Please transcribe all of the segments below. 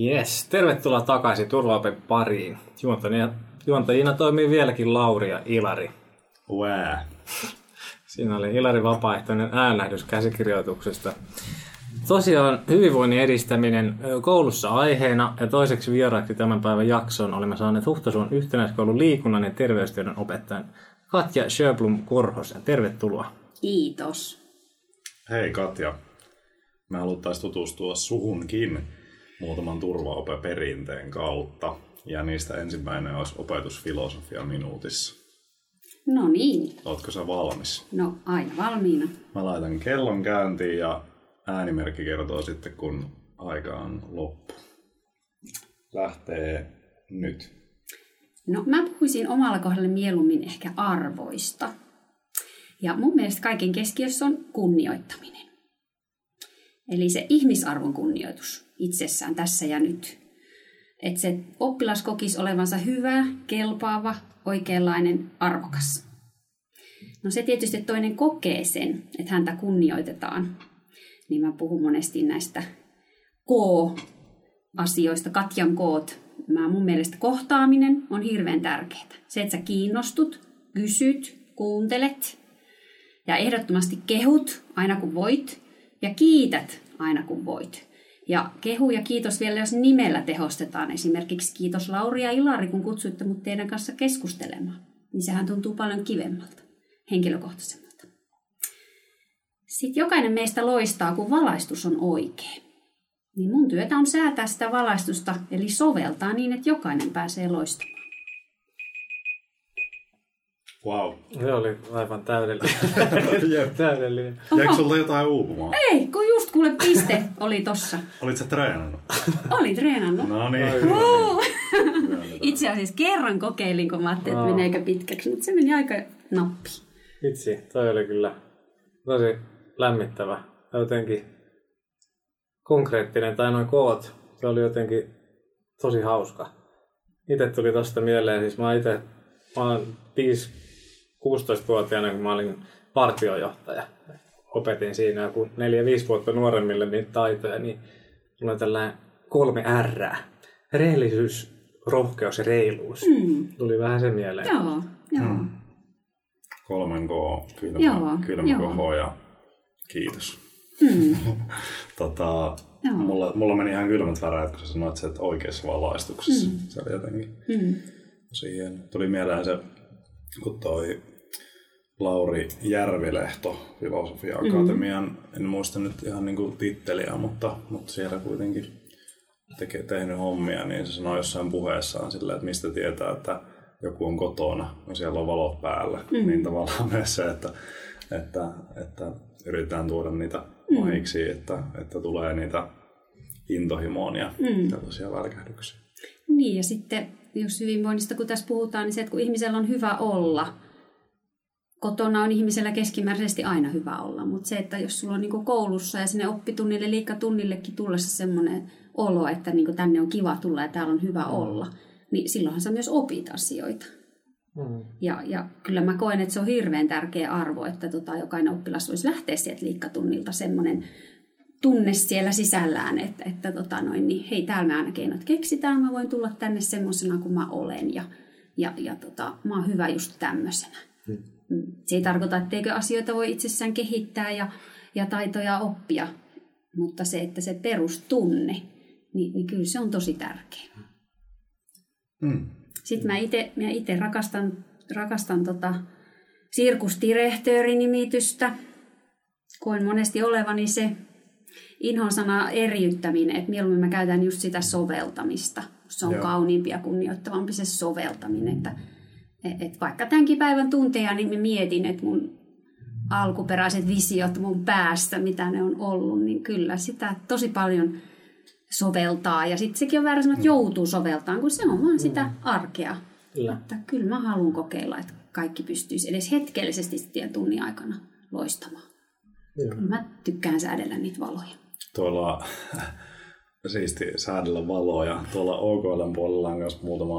Yes, tervetuloa takaisin Turvaopen pariin. Juontajina, juontajina toimii vieläkin Lauri ja Ilari. Wää. Siinä oli Ilari vapaaehtoinen äänähdys käsikirjoituksesta. Tosiaan hyvinvoinnin edistäminen koulussa aiheena ja toiseksi vieraaksi tämän päivän jaksoon olemme saaneet Huhtasuon yhtenäiskoulun liikunnan ja terveystiedon opettajan Katja Sjöblom Korhosen. Tervetuloa. Kiitos. Hei Katja. Me haluttaisiin tutustua suhunkin muutaman turvaopeperinteen kautta. Ja niistä ensimmäinen olisi opetusfilosofia minuutissa. No niin. Ootko sä valmis? No aina valmiina. Mä laitan kellon käyntiin ja äänimerkki kertoo sitten, kun aika on loppu. Lähtee nyt. No mä puhuisin omalla kohdalla mieluummin ehkä arvoista. Ja mun mielestä kaiken keskiössä on kunnioittaminen. Eli se ihmisarvon kunnioitus itsessään tässä ja nyt. Että se oppilas kokisi olevansa hyvä, kelpaava, oikeanlainen, arvokas. No se tietysti, että toinen kokee sen, että häntä kunnioitetaan. Niin mä puhun monesti näistä K-asioista, Katjan koot. Mä mun mielestä kohtaaminen on hirveän tärkeää. Se, että sä kiinnostut, kysyt, kuuntelet ja ehdottomasti kehut aina kun voit ja kiität aina kun voit. Ja kehu ja kiitos vielä, jos nimellä tehostetaan. Esimerkiksi kiitos Lauri ja Ilari, kun kutsuitte mut teidän kanssa keskustelemaan. Niin sehän tuntuu paljon kivemmalta, henkilökohtaisemmalta. Sitten jokainen meistä loistaa, kun valaistus on oikein. Niin mun työtä on säätää sitä valaistusta, eli soveltaa niin, että jokainen pääsee loistamaan. Wow. Se oli aivan täydellinen. täydellinen. Jäikö sulla jotain uupumaan? Ei, kun just kuule piste oli tossa. Olit sä treenannut? Olin treenannut. No niin. Itse asiassa kerran kokeilin, kun mä ajattelin, että meneekö pitkäksi, mutta se meni aika nappi. Vitsi, toi oli kyllä tosi lämmittävä. Jotenkin konkreettinen tai noin koot. Se oli jotenkin tosi hauska. Itse tuli tosta mieleen, siis mä itse, mä oon 5-16-vuotiaana, kun mä olin partiojohtaja. Opetin siinä joku 4-5 vuotta nuoremmille niitä taitoja, niin mulla on tällainen kolme R. Rehellisyys, rohkeus ja reiluus. Mm. Tuli vähän se mieleen. Joo, joo. Mm. Kolmen K, kylmä, Joo, kylmä joo. koho ja kiitos. Mm. Tota, Joo. mulla, mulla meni ihan kylmät väreet, kun sä sanoit se, että oikeassa valaistuksessa. Mm. Se oli jotenkin Mm. tosi hieno. Tuli mieleen se, kun toi Lauri Järvilehto Filosofia Akatemian, mm. en muista nyt ihan niinku titteliä, mutta, mutta siellä kuitenkin tekee, tehnyt hommia, niin se sanoi jossain puheessaan silleen, että mistä tietää, että joku on kotona, ja siellä on valot päällä. Mm. Niin tavallaan myös se, että, että, että yritetään tuoda niitä mahiksi, että, että tulee niitä intohimoon ja mm. tällaisia välkähdyksiä. Niin, ja sitten jos hyvinvoinnista kun tässä puhutaan, niin se, että kun ihmisellä on hyvä olla, kotona on ihmisellä keskimääräisesti aina hyvä olla, mutta se, että jos sulla on niin koulussa ja sinne oppitunnille, liikkatunnillekin tullessa semmoinen olo, että niin tänne on kiva tulla ja täällä on hyvä olla, niin silloinhan sä myös opit asioita. Mm. Ja, ja kyllä mä koen, että se on hirveän tärkeä arvo, että tota, jokainen oppilas voisi lähteä sieltä liikkatunnilta semmoinen tunne siellä sisällään, että, että tota noin, niin, hei, täällä me aina keinot keksitään, mä voin tulla tänne semmoisena kuin mä olen ja, ja, ja tota, mä oon hyvä just tämmöisenä. Se ei tarkoita, etteikö asioita voi itsessään kehittää ja, ja taitoja oppia, mutta se, että se perustunne, niin, niin kyllä se on tosi tärkeä. Mm. Sitten mä itse mä ite rakastan, rakastan tota sirkusdirektöörinimitystä. Koen monesti olevani se inhon sana eriyttäminen, että mieluummin mä käytän just sitä soveltamista. Se on Joo. kauniimpi ja kunnioittavampi se soveltaminen. Että, et vaikka tämänkin päivän tunteja, niin mä mietin, että mun alkuperäiset visiot mun päästä, mitä ne on ollut, niin kyllä sitä tosi paljon soveltaa. Ja sitten sekin on väärä sanoa, että joutuu soveltamaan, kun se on vaan sitä arkea. Kyllä. Että kyllä mä haluan kokeilla, että kaikki pystyisi edes hetkellisesti sitten tunnin aikana loistamaan. Joo. Kyllä mä tykkään säädellä niitä valoja. Tuolla siisti säädellä valoja. Tuolla OKLn puolella on myös muutama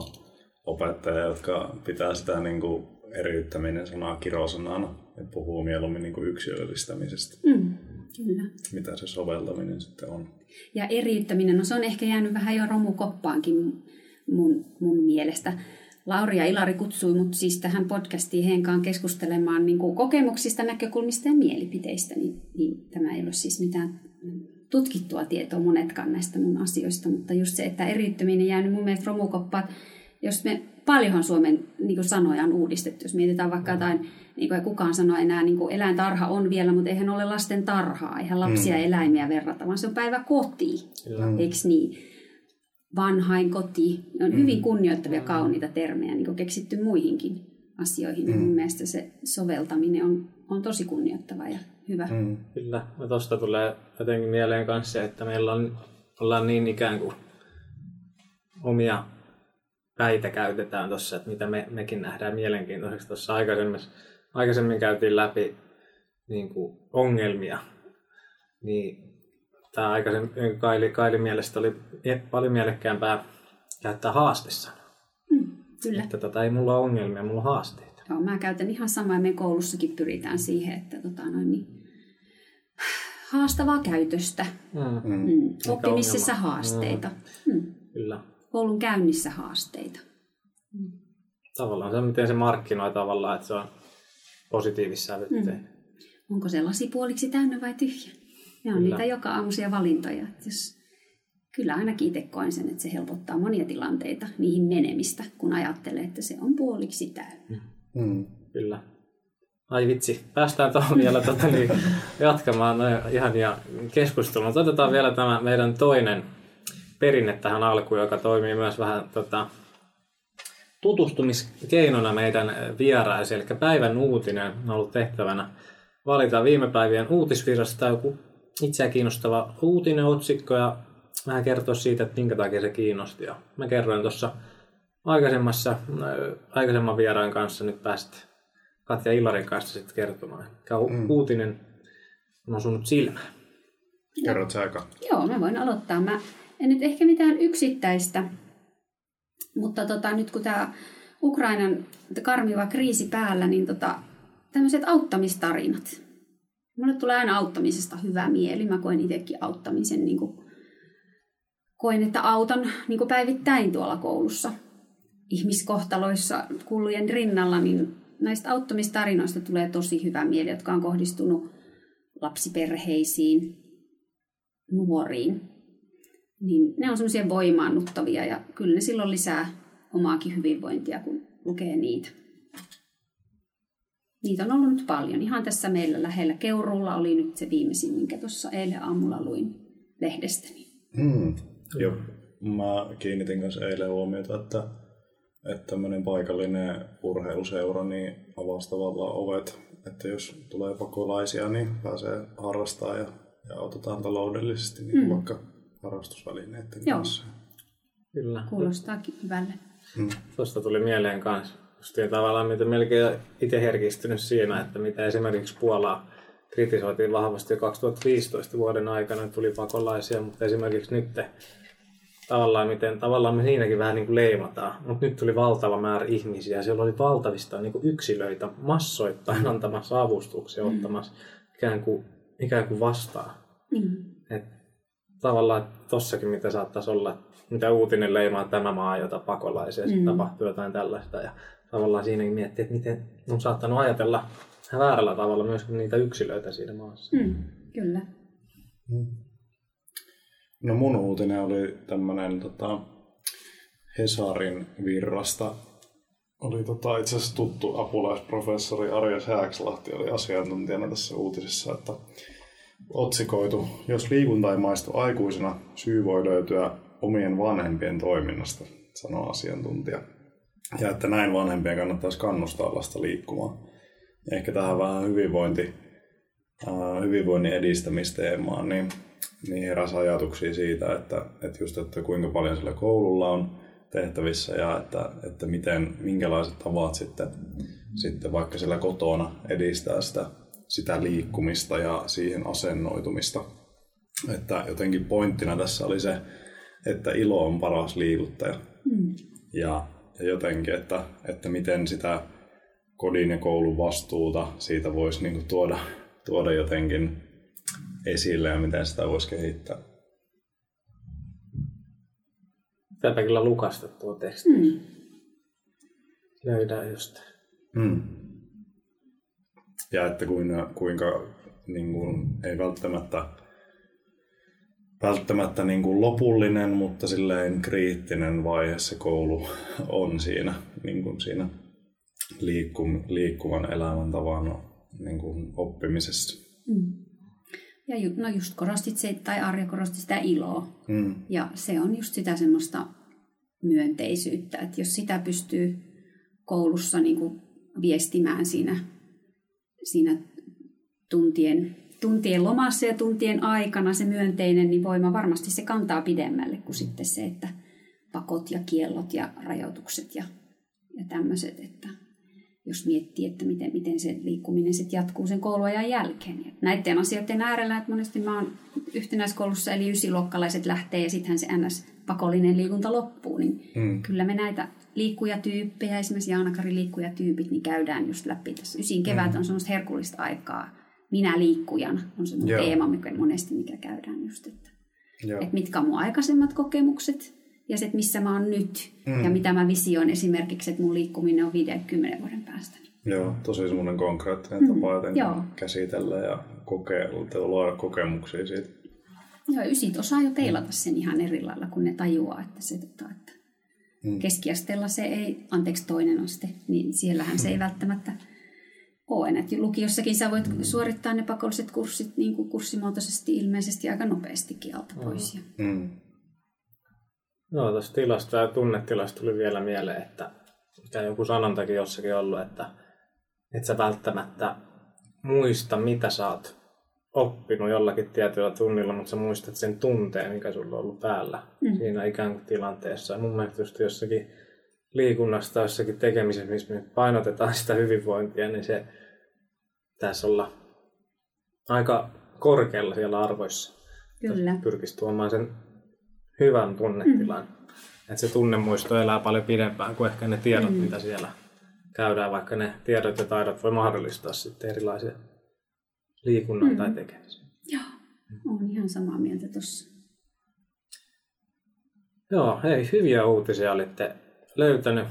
opettaja, jotka pitää sitä niin kuin eriyttäminen sanaa kirosanana ja puhuu mieluummin niin kuin yksilöllistämisestä. Mm, kyllä. Mitä se soveltaminen sitten on. Ja eriyttäminen, no se on ehkä jäänyt vähän jo romukoppaankin mun, mun mielestä. Lauri ja Ilari kutsui mut siis tähän podcastiin Henkaan keskustelemaan niin kuin kokemuksista, näkökulmista ja mielipiteistä, niin, niin tämä ei ole siis mitään tutkittua tietoa monetkaan näistä mun asioista, mutta just se, että eriyttäminen jäänyt mun mielestä romukoppaan, jos me paljonhan Suomen niin kuin sanoja on uudistettu, jos mietitään vaikka jotain, niin kuin ei kukaan sano enää, niin kuin eläintarha on vielä, mutta eihän ole lasten tarhaa, eihän lapsia ja eläimiä verrata, vaan se on päivä koti, eikö niin? Vanhain koti, ne on hyvin kunnioittavia, kauniita termejä, niin kuin keksitty muihinkin asioihin. Mm. Mun mielestä se soveltaminen on, on tosi kunnioittava ja hyvä. Mm. Kyllä, ja tuosta tulee jotenkin mieleen kanssa se, että meillä on, ollaan niin ikään kuin omia päitä käytetään tuossa, että mitä me, mekin nähdään mielenkiintoiseksi. Tuossa aikaisemmin, aikaisemmin käytiin läpi niin kuin ongelmia, niin tämä aikaisemmin Kaili, Kaili mielestä oli paljon mielekkäämpää käyttää haastessa. Mm, kyllä. Että tota, ei mulla ole ongelmia, mulla on haasteita. Joo, mä käytän ihan samaa, me koulussakin pyritään siihen, että tota, noin, niin, haastavaa käytöstä. Mm. Mm. Oppimisessa haasteita. Mm. Mm. Kyllä. Koulun käynnissä haasteita. Mm. Tavallaan se, miten se markkinoi tavallaan, että se on positiivissa mm. Onko se lasi puoliksi täynnä vai tyhjä? Ne on kyllä. niitä joka aamuisia valintoja. Jos, kyllä ainakin itse koen sen, että se helpottaa monia tilanteita, niihin menemistä, kun ajattelee, että se on puoliksi täynnä. Mm. Kyllä. Ai vitsi, päästään tuohon vielä tota, niin, jatkamaan noin ihania keskustelua. Otetaan vielä tämä meidän toinen perinne tähän alkuun, joka toimii myös vähän tota, tutustumiskeinona meidän vieraisiin. Eli päivän uutinen on ollut tehtävänä valita viime päivien uutisvirrasta joku itseä kiinnostava uutinen, otsikko ja vähän kertoa siitä, että minkä takia se kiinnosti. Ja mä kerroin tuossa aikaisemmassa, aikaisemman vieraan kanssa nyt päästä Katja Illarin kanssa sitten kertomaan. Mikä mm. uutinen on osunut silmään. Kerrot sä aika? Joo, mä voin aloittaa. Mä en nyt ehkä mitään yksittäistä, mutta tota, nyt kun tämä Ukrainan karmiva kriisi päällä, niin tota, tämmöiset auttamistarinat. Mulle tulee aina auttamisesta hyvä mieli. Mä koen itsekin auttamisen, niin kuin, koen, että autan niin kuin päivittäin tuolla koulussa ihmiskohtaloissa kulujen rinnalla, niin näistä auttamistarinoista tulee tosi hyvä mieli, jotka on kohdistunut lapsiperheisiin, nuoriin. Niin ne on semmoisia voimaannuttavia ja kyllä ne silloin lisää omaakin hyvinvointia, kun lukee niitä. Niitä on ollut nyt paljon. Ihan tässä meillä lähellä Keurulla oli nyt se viimeisin, minkä tuossa eilen aamulla luin lehdestäni. Mm. Joo, mä kiinnitin kanssa eilen huomiota, että että tämmöinen paikallinen urheiluseura niin avasi tavallaan ovet, että jos tulee pakolaisia, niin pääsee harrastamaan ja, ja autetaan taloudellisesti niin mm. vaikka harrastusvälineiden Joo. kanssa. Kyllä. Kuulostaa hyvälle. Mm. Tuosta tuli mieleen kanssa. Justiin tavallaan, mitä melkein itse herkistynyt siinä, että mitä esimerkiksi Puolaa kritisoitiin vahvasti jo 2015 vuoden aikana, tuli pakolaisia, mutta esimerkiksi nyt tavallaan, miten tavallaan me siinäkin vähän niin kuin leimataan. Mutta nyt tuli valtava määrä ihmisiä. Siellä oli valtavista niin kuin yksilöitä massoittain antamassa avustuksia, mm. ottamassa ikään kuin, ikään kuin vastaan. Mm. Et tavallaan tossakin, mitä saattaisi olla, mitä uutinen leimaa tämä maa, jota pakolaisia, mm. tapahtuu jotain tällaista. Ja tavallaan siinäkin miettii, että miten on saattanut ajatella väärällä tavalla myös niitä yksilöitä siinä maassa. Mm, kyllä. Mm. No mun uutinen oli tämmönen tota, Hesarin virrasta. Oli tota, itse asiassa tuttu apulaisprofessori Arja Sääkslahti oli asiantuntijana tässä uutisessa, että otsikoitu, jos liikunta ei maistu aikuisena, syy voi löytyä omien vanhempien toiminnasta, sanoo asiantuntija. Ja että näin vanhempien kannattaisi kannustaa lasta liikkumaan. Ehkä tähän vähän hyvinvointi, hyvinvoinnin edistämisteemaan, niin niin heräsi ajatuksia siitä, että, että just, että kuinka paljon sillä koululla on tehtävissä ja että, että miten, minkälaiset tavat sitten, sitten vaikka siellä kotona edistää sitä, sitä liikkumista ja siihen asennoitumista. Että jotenkin pointtina tässä oli se, että ilo on paras liikuttaja. Mm. Ja, ja jotenkin, että, että miten sitä kodin ja koulun vastuuta siitä voisi niin tuoda, tuoda jotenkin esille ja miten sitä voisi kehittää. Pitääpä kyllä lukasta tuo teksti. Mm. Löydään jostain. Mm. Ja että kuinka, kuinka niin kuin, ei välttämättä, välttämättä niin kuin lopullinen, mutta silleen kriittinen vaihe se koulu on siinä, niin kuin siinä liikkum, liikkuvan elämäntavan niin kuin oppimisessa. Mm. Ja ju, no just korostit se, tai Arja korosti sitä iloa. Mm. Ja se on just sitä semmoista myönteisyyttä, että jos sitä pystyy koulussa niin kuin viestimään siinä, siinä tuntien, tuntien lomassa ja tuntien aikana se myönteinen niin voima, varmasti se kantaa pidemmälle kuin sitten se, että pakot ja kiellot ja rajoitukset ja, ja tämmöiset, että jos miettii, että miten, miten se liikkuminen sitten jatkuu sen kouluajan jälkeen. Ja näiden asioiden äärellä, että monesti mä oon yhtenäiskoulussa, eli ysiluokkalaiset lähtee ja sittenhän se ns. pakollinen liikunta loppuu, niin hmm. kyllä me näitä liikkujatyyppejä, esimerkiksi Jaanakari liikkujatyypit, niin käydään just läpi tässä. Ysin kevät hmm. on semmoista herkullista aikaa. Minä liikkujan on se teema, mikä monesti mikä käydään just, että, että mitkä on mun aikaisemmat kokemukset, ja se, että missä mä oon nyt mm. ja mitä mä visioin esimerkiksi, että mun liikkuminen on 50 vuoden päästä. Joo, tosi semmoinen konkreettinen mm. tapa jotenkin Joo. käsitellä ja kokeilla, luoda kokemuksia siitä. Joo, ysit osaa jo peilata sen ihan eri lailla, kun ne tajuaa, että se tota, että mm. keskiasteella se ei, anteeksi toinen aste, niin siellähän mm. se ei mm. välttämättä ole. Et lukiossakin sä voit mm. suorittaa ne pakolliset kurssit niin kuin kurssimuotoisesti ilmeisesti aika nopeastikin alta pois. Mm. Mm. Joo, tuosta tilasta ja tunnetilasta tuli vielä mieleen, että mikä joku sanontakin jossakin ollut, että et sä välttämättä muista, mitä sä oot oppinut jollakin tietyllä tunnilla, mutta sä muistat sen tunteen, mikä sulla on ollut päällä mm. siinä ikään kuin tilanteessa. Mun mielestä just jossakin liikunnasta, jossakin tekemisessä, missä me painotetaan sitä hyvinvointia, niin se tässä olla aika korkealla siellä arvoissa. Kyllä. Pyrkisi tuomaan sen hyvän tunnetilan. Mm. Että se tunnemuisto elää paljon pidempään kuin ehkä ne tiedot, mm. mitä siellä käydään, vaikka ne tiedot ja taidot voi mahdollistaa sitten erilaisia liikunnan mm. tai tekemisiä. Joo, olen ihan samaa mieltä tuossa. Joo, hei, hyviä uutisia olitte löytänyt.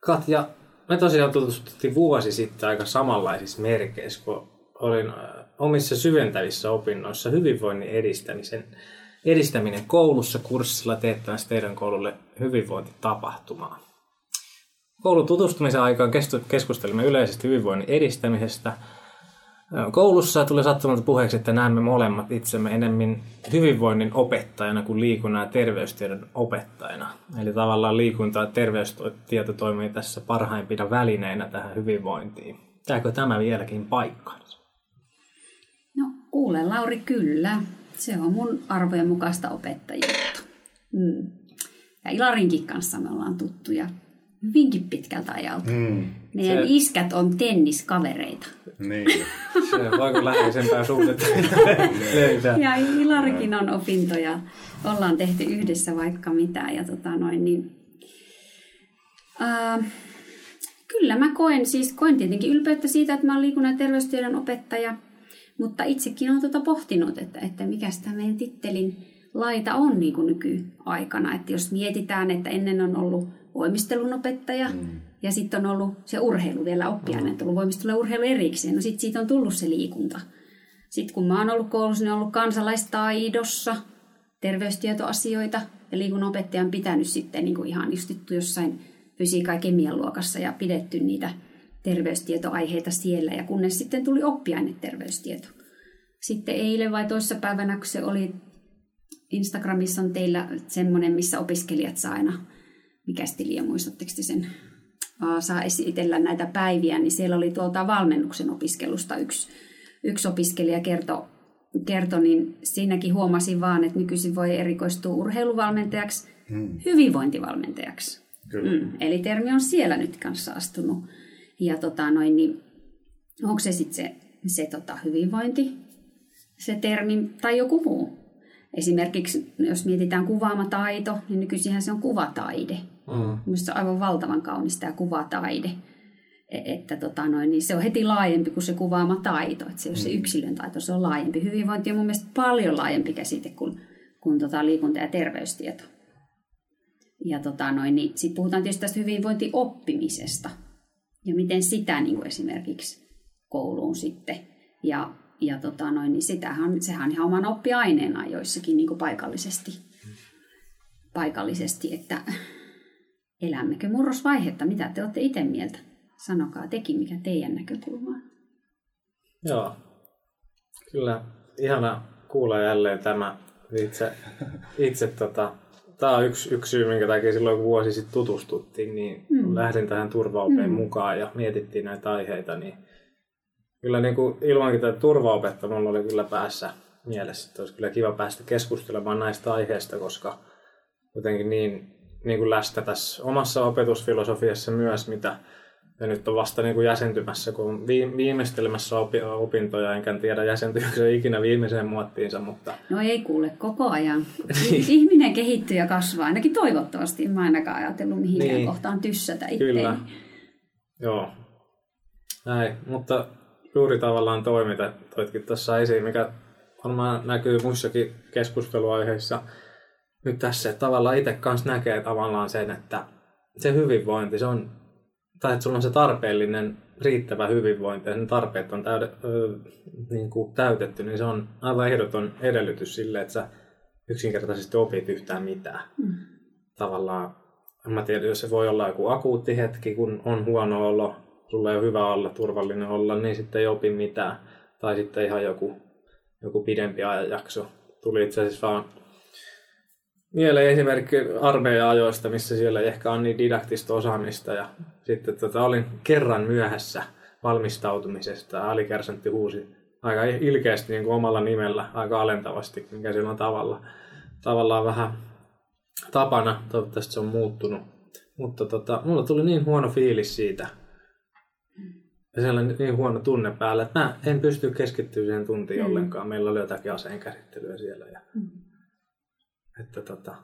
Katja, me tosiaan tutustuttiin vuosi sitten aika samanlaisissa merkeissä, kun olin äh, omissa syventävissä opinnoissa hyvinvoinnin edistämisen edistäminen koulussa kurssilla teettämässä teidän koululle hyvinvointitapahtumaa. Koulun tutustumisen aikaan keskustelimme yleisesti hyvinvoinnin edistämisestä. Koulussa tuli sattumalta puheeksi, että näemme molemmat itsemme enemmän hyvinvoinnin opettajana kuin liikunnan ja terveystiedon opettajana. Eli tavallaan liikunta ja terveystieto toimii tässä parhaimpina välineinä tähän hyvinvointiin. Tääkö tämä vieläkin paikkaansa? No kuule Lauri, kyllä se on mun arvojen mukaista opettajuutta. Mm. Ja Ilarinkin kanssa me ollaan tuttuja hyvinkin pitkältä ajalta. Mm. Meidän se... iskät on tenniskavereita. Niin. Se voiko läheisempää suhdetta löytää. Ja Ilarikin on opintoja. Ollaan tehty yhdessä vaikka mitä. Ja tota noin, niin, äh, kyllä mä koen, siis koen tietenkin ylpeyttä siitä, että mä olen liikunnan ja terveystiedon opettaja – mutta itsekin olen tuota pohtinut, että, että mikä tämä meidän tittelin laita on niin kuin nykyaikana. Että jos mietitään, että ennen on ollut voimistelun opettaja mm. ja sitten on ollut se urheilu vielä oppiainen, mm. tullut voimistelu ja urheilu erikseen. No sitten siitä on tullut se liikunta. Sitten kun mä oon ollut koulussa, niin on ollut kansalaistaidossa terveystietoasioita ja liikunnan opettaja on pitänyt sitten niin kuin ihan istuttu jossain fysiikka- ja kemian luokassa ja pidetty niitä terveystietoaiheita siellä ja kunnes sitten tuli oppiaineterveystieto. Sitten eilen vai toissapäivänä, kun se oli Instagramissa on teillä semmoinen, missä opiskelijat saa aina, mikä stiliä muistatteko te sen, saa esitellä näitä päiviä, niin siellä oli tuolta valmennuksen opiskelusta yksi, yksi opiskelija kertoi, kerto, niin siinäkin huomasin vaan, että nykyisin voi erikoistua urheiluvalmentajaksi, hmm. hyvinvointivalmentajaksi. Kyllä. Mm, eli termi on siellä nyt kanssa astunut ja tota noin, niin onko se sitten se, se tota hyvinvointi, se termi, tai joku muu. Esimerkiksi jos mietitään kuvaamataito, niin nykyisinhän se on kuvataide. Mm. Mielestäni se on aivan valtavan kaunis tämä kuvataide. E, että tota noin, niin se on heti laajempi kuin se kuvaama taito. Että se ei ole se mm. yksilön taito, se on laajempi. Hyvinvointi on mun mielestä paljon laajempi käsite kuin kuin tota liikunta- ja terveystieto. Ja tota noin, niin sitten puhutaan tietysti tästä hyvinvointioppimisesta ja miten sitä niin kuin esimerkiksi kouluun sitten. Ja, ja tota noin, niin sitähän, sehän on ihan oman oppiaineena joissakin niin paikallisesti, paikallisesti, että elämmekö murrosvaihetta, mitä te olette itse mieltä? Sanokaa teki, mikä teidän näkökulma on. Joo, kyllä ihana kuulla jälleen tämä itse, itse tota, tämä on yksi, yksi syy, minkä takia silloin kun vuosi sitten tutustuttiin, niin mm. lähdin tähän turvaopeen mm. mukaan ja mietittiin näitä aiheita, niin kyllä niin kuin ilmankin tätä turvaopetta mulla oli kyllä päässä mielessä, että olisi kyllä kiva päästä keskustelemaan näistä aiheista, koska jotenkin niin, niin kuin läsnä tässä omassa opetusfilosofiassa myös, mitä ja nyt on vasta niin kuin jäsentymässä, kun viimeistelemässä opintoja, enkä tiedä jäsentyykö se ikinä viimeiseen muottiinsa. Mutta... No ei kuule, koko ajan. Ihminen kehittyy ja kasvaa, ainakin toivottavasti. En mä ainakaan ajatellut mihinkään niin. kohtaan tyssätä itseäni. Kyllä, joo. Näin, mutta juuri tavallaan toi, mitä toitkin tuossa esiin, mikä varmaan näkyy muissakin keskusteluaiheissa nyt tässä, että tavallaan itse kanssa näkee tavallaan sen, että se hyvinvointi, se on tai että sulla on se tarpeellinen, riittävä hyvinvointi ja sen tarpeet on täyde, ö, niin kuin täytetty, niin se on aivan ehdoton edellytys sille, että sä yksinkertaisesti opit yhtään mitään. Mm. Tavallaan, en mä tiedä, jos se voi olla joku akuutti hetki, kun on huono olo, sulla ei ole hyvä olla, turvallinen olla, niin sitten ei opi mitään. Tai sitten ihan joku, joku pidempi ajanjakso. Tuli itse asiassa vaan mieleen esimerkki armeija-ajoista, missä siellä ei ehkä on niin didaktista osaamista. Ja sitten tota, olin kerran myöhässä valmistautumisesta. Alikersantti huusi aika ilkeästi niin kuin omalla nimellä, aika alentavasti, mikä silloin tavalla, tavallaan vähän tapana. Toivottavasti se on muuttunut. Mutta tota, mulla tuli niin huono fiilis siitä. Ja sellainen niin huono tunne päällä, että mä en pysty keskittymään siihen tuntiin mm. ollenkaan. Meillä oli jotakin aseen käsittelyä siellä. Ja... Mm että tota,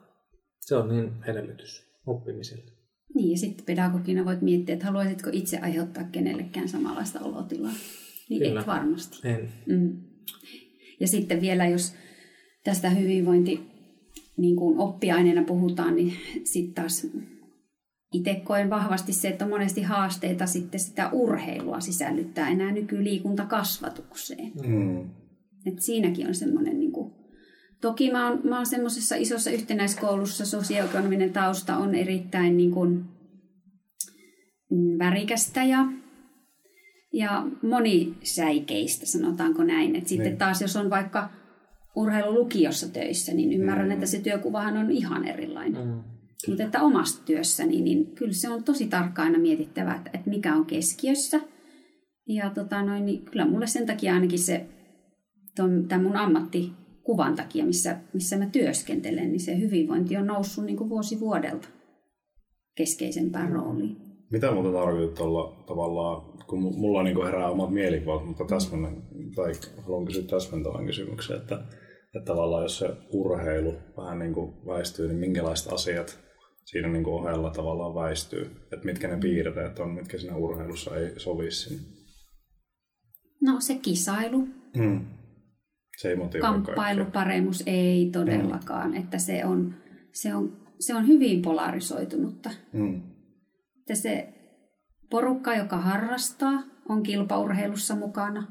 se on niin edellytys oppimiselle. Niin, ja sitten pedagogina voit miettiä, että haluaisitko itse aiheuttaa kenellekään samanlaista olotilaa. Niin Kyllä. et varmasti. En. Mm. Ja sitten vielä, jos tästä hyvinvointi niin kuin oppiaineena puhutaan, niin sitten taas itse koen vahvasti se, että on monesti haasteita sitten sitä urheilua sisällyttää enää nykyliikuntakasvatukseen. Mm. Et siinäkin on semmoinen niin kuin Toki mä oon, mä oon semmoisessa isossa yhtenäiskoulussa, sosioekonominen tausta on erittäin niin kuin, mm, värikästä ja, ja monisäikeistä, sanotaanko näin. Et sitten niin. taas, jos on vaikka urheilulukiossa töissä, niin ymmärrän, mm. että se työkuvahan on ihan erilainen. Mm. Mutta että omassa työssäni, niin kyllä se on tosi tarkka aina mietittävä, että, että mikä on keskiössä. Ja tota noin, niin kyllä mulle sen takia ainakin se, tämä mun ammatti kuvan takia, missä, missä mä työskentelen, niin se hyvinvointi on noussut niin kuin vuosi vuodelta keskeisempään rooliin. Mitä muuta tarkoitat tuolla tavallaan, kun mulla niin herää omat mielikuvat, mutta täsmennän, tai haluan kysyä täsmentävän kysymyksen, että, että tavallaan jos se urheilu vähän niin kuin väistyy, niin minkälaiset asiat siinä niin kuin ohella tavallaan väistyy? Että mitkä ne piirteet on, mitkä siinä urheilussa ei sovi sinne? No se kisailu. Hmm. Se ei Kamppailuparemus ei todellakaan, mm. että se on, se, on, se on hyvin polarisoitunutta. Mm. Että se porukka, joka harrastaa, on kilpaurheilussa mukana,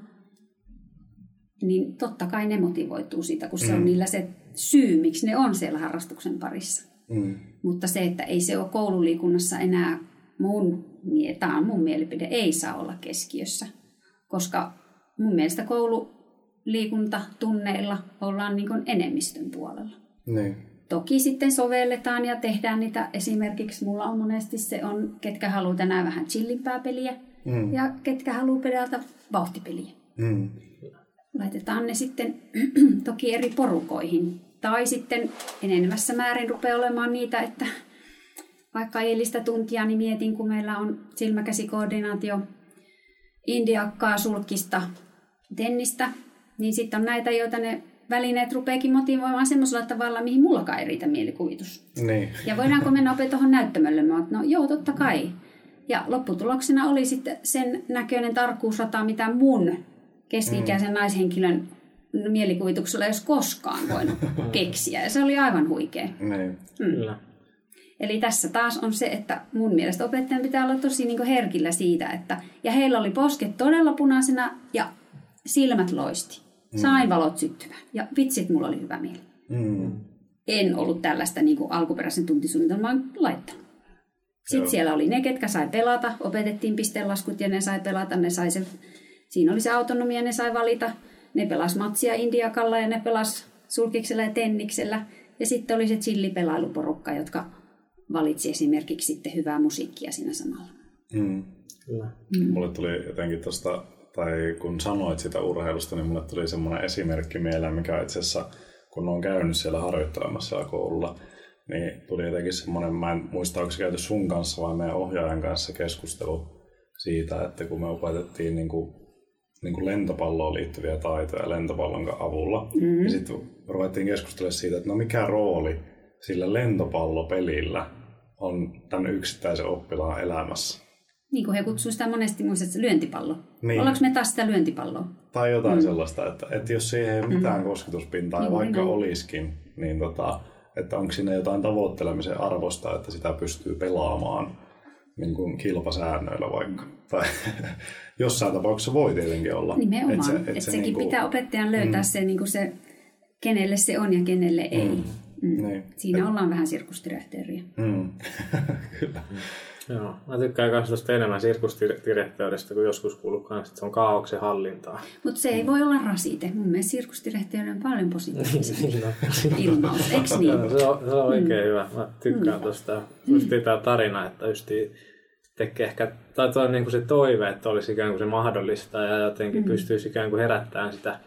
niin totta kai ne motivoituu siitä, kun se mm. on niillä se syy, miksi ne on siellä harrastuksen parissa. Mm. Mutta se, että ei se ole koululiikunnassa enää mun, tämä on mun mielipide, ei saa olla keskiössä. Koska mun mielestä koulu liikuntatunneilla ollaan niin kuin enemmistön puolella. Niin. Toki sitten sovelletaan ja tehdään niitä, esimerkiksi mulla on monesti se on, ketkä haluaa tänään vähän chillimpää peliä mm. ja ketkä haluaa pelata vauhtipeliä. Mm. Laitetaan ne sitten toki eri porukoihin. Tai sitten enenevässä määrin rupeaa olemaan niitä, että vaikka eilistä tuntia, niin mietin, kun meillä on silmäkäsikoordinaatio indiakkaa sulkista tennistä, niin sitten on näitä, joita ne välineet rupeakin motivoimaan semmoisella tavalla, mihin mullakaan ei riitä mielikuvitus. Niin. Ja voidaanko mennä opet tuohon näyttämölle? Mä no joo, totta kai. Ja lopputuloksena oli sitten sen näköinen tarkkuusrata, mitä mun keski-ikäisen mm. naishenkilön mielikuvituksella jos koskaan voinut keksiä. Ja se oli aivan huikea. Niin. Kyllä. Eli tässä taas on se, että mun mielestä opettajan pitää olla tosi niin kuin herkillä siitä, että ja heillä oli posket todella punaisena ja silmät loisti. Sain valot syttyvän ja vitsit, mulla oli hyvä mieli. Mm. En ollut tällaista niin kuin alkuperäisen tuntisuunnitelman laittanut. Sitten Joo. siellä oli ne, ketkä sai pelata, opetettiin pistelaskut ja ne sai pelata, ne sai se, siinä oli se autonomia, ne sai valita. Ne pelas matsia Indiakalla ja ne pelas sulkiksella ja tenniksellä. Ja sitten oli se chillipelailuporukka, jotka valitsi esimerkiksi sitten hyvää musiikkia siinä samalla. Mm. Kyllä. Mulle tuli jotenkin tuosta, tai kun sanoit sitä urheilusta, niin mulle tuli semmoinen esimerkki mieleen, mikä itse asiassa, kun on käynyt siellä harjoittelemassa siellä koululla, niin tuli jotenkin semmoinen, mä en muista, onko se käyty sun kanssa vai meidän ohjaajan kanssa keskustelu siitä, että kun me opetettiin niin kuin, niin kuin lentopalloon liittyviä taitoja lentopallon avulla, mm-hmm. ja sitten ruvettiin keskustelemaan siitä, että no mikä rooli sillä lentopallopelillä on tämän yksittäisen oppilaan elämässä. Niin kuin he kutsuivat sitä monesti muistat, lyöntipallo. Niin. Ollaanko me taas sitä lyöntipalloa? Tai jotain mm. sellaista, että, että jos siihen ei ole mitään mm. kosketuspintaa, Juuri vaikka näin. olisikin, niin tota, että onko siinä jotain tavoittelemisen arvosta, että sitä pystyy pelaamaan niin kuin kilpasäännöillä vaikka. Tai jossain tapauksessa voi tietenkin olla. Nimenomaan. Et Että et se sekin niinku- pitää opettajan löytää mm. se, niin kuin se, kenelle se on ja kenelle ei. Mm. Niin. Siinä ollaan vähän sirkusdirektööriä. Mm. Kyllä. Joo, mä tykkään myös tuosta enemmän sirkusdirektöristä, kun joskus kuuluu kanssa, että se on kaauksen hallintaa. Mutta se ei voi olla rasite. Mun mielestä sirkusdirektööri on paljon positiivisempi Niin, ilmaus. Eikö niin? Se on, se on oikein hyvä. Mä tykkään tuosta. Just tämä tarina, että just tekee ehkä, tai on niin kuin se toive, että olisi ikään kuin se mahdollista ja jotenkin mm. pystyisi ikään kuin herättämään sitä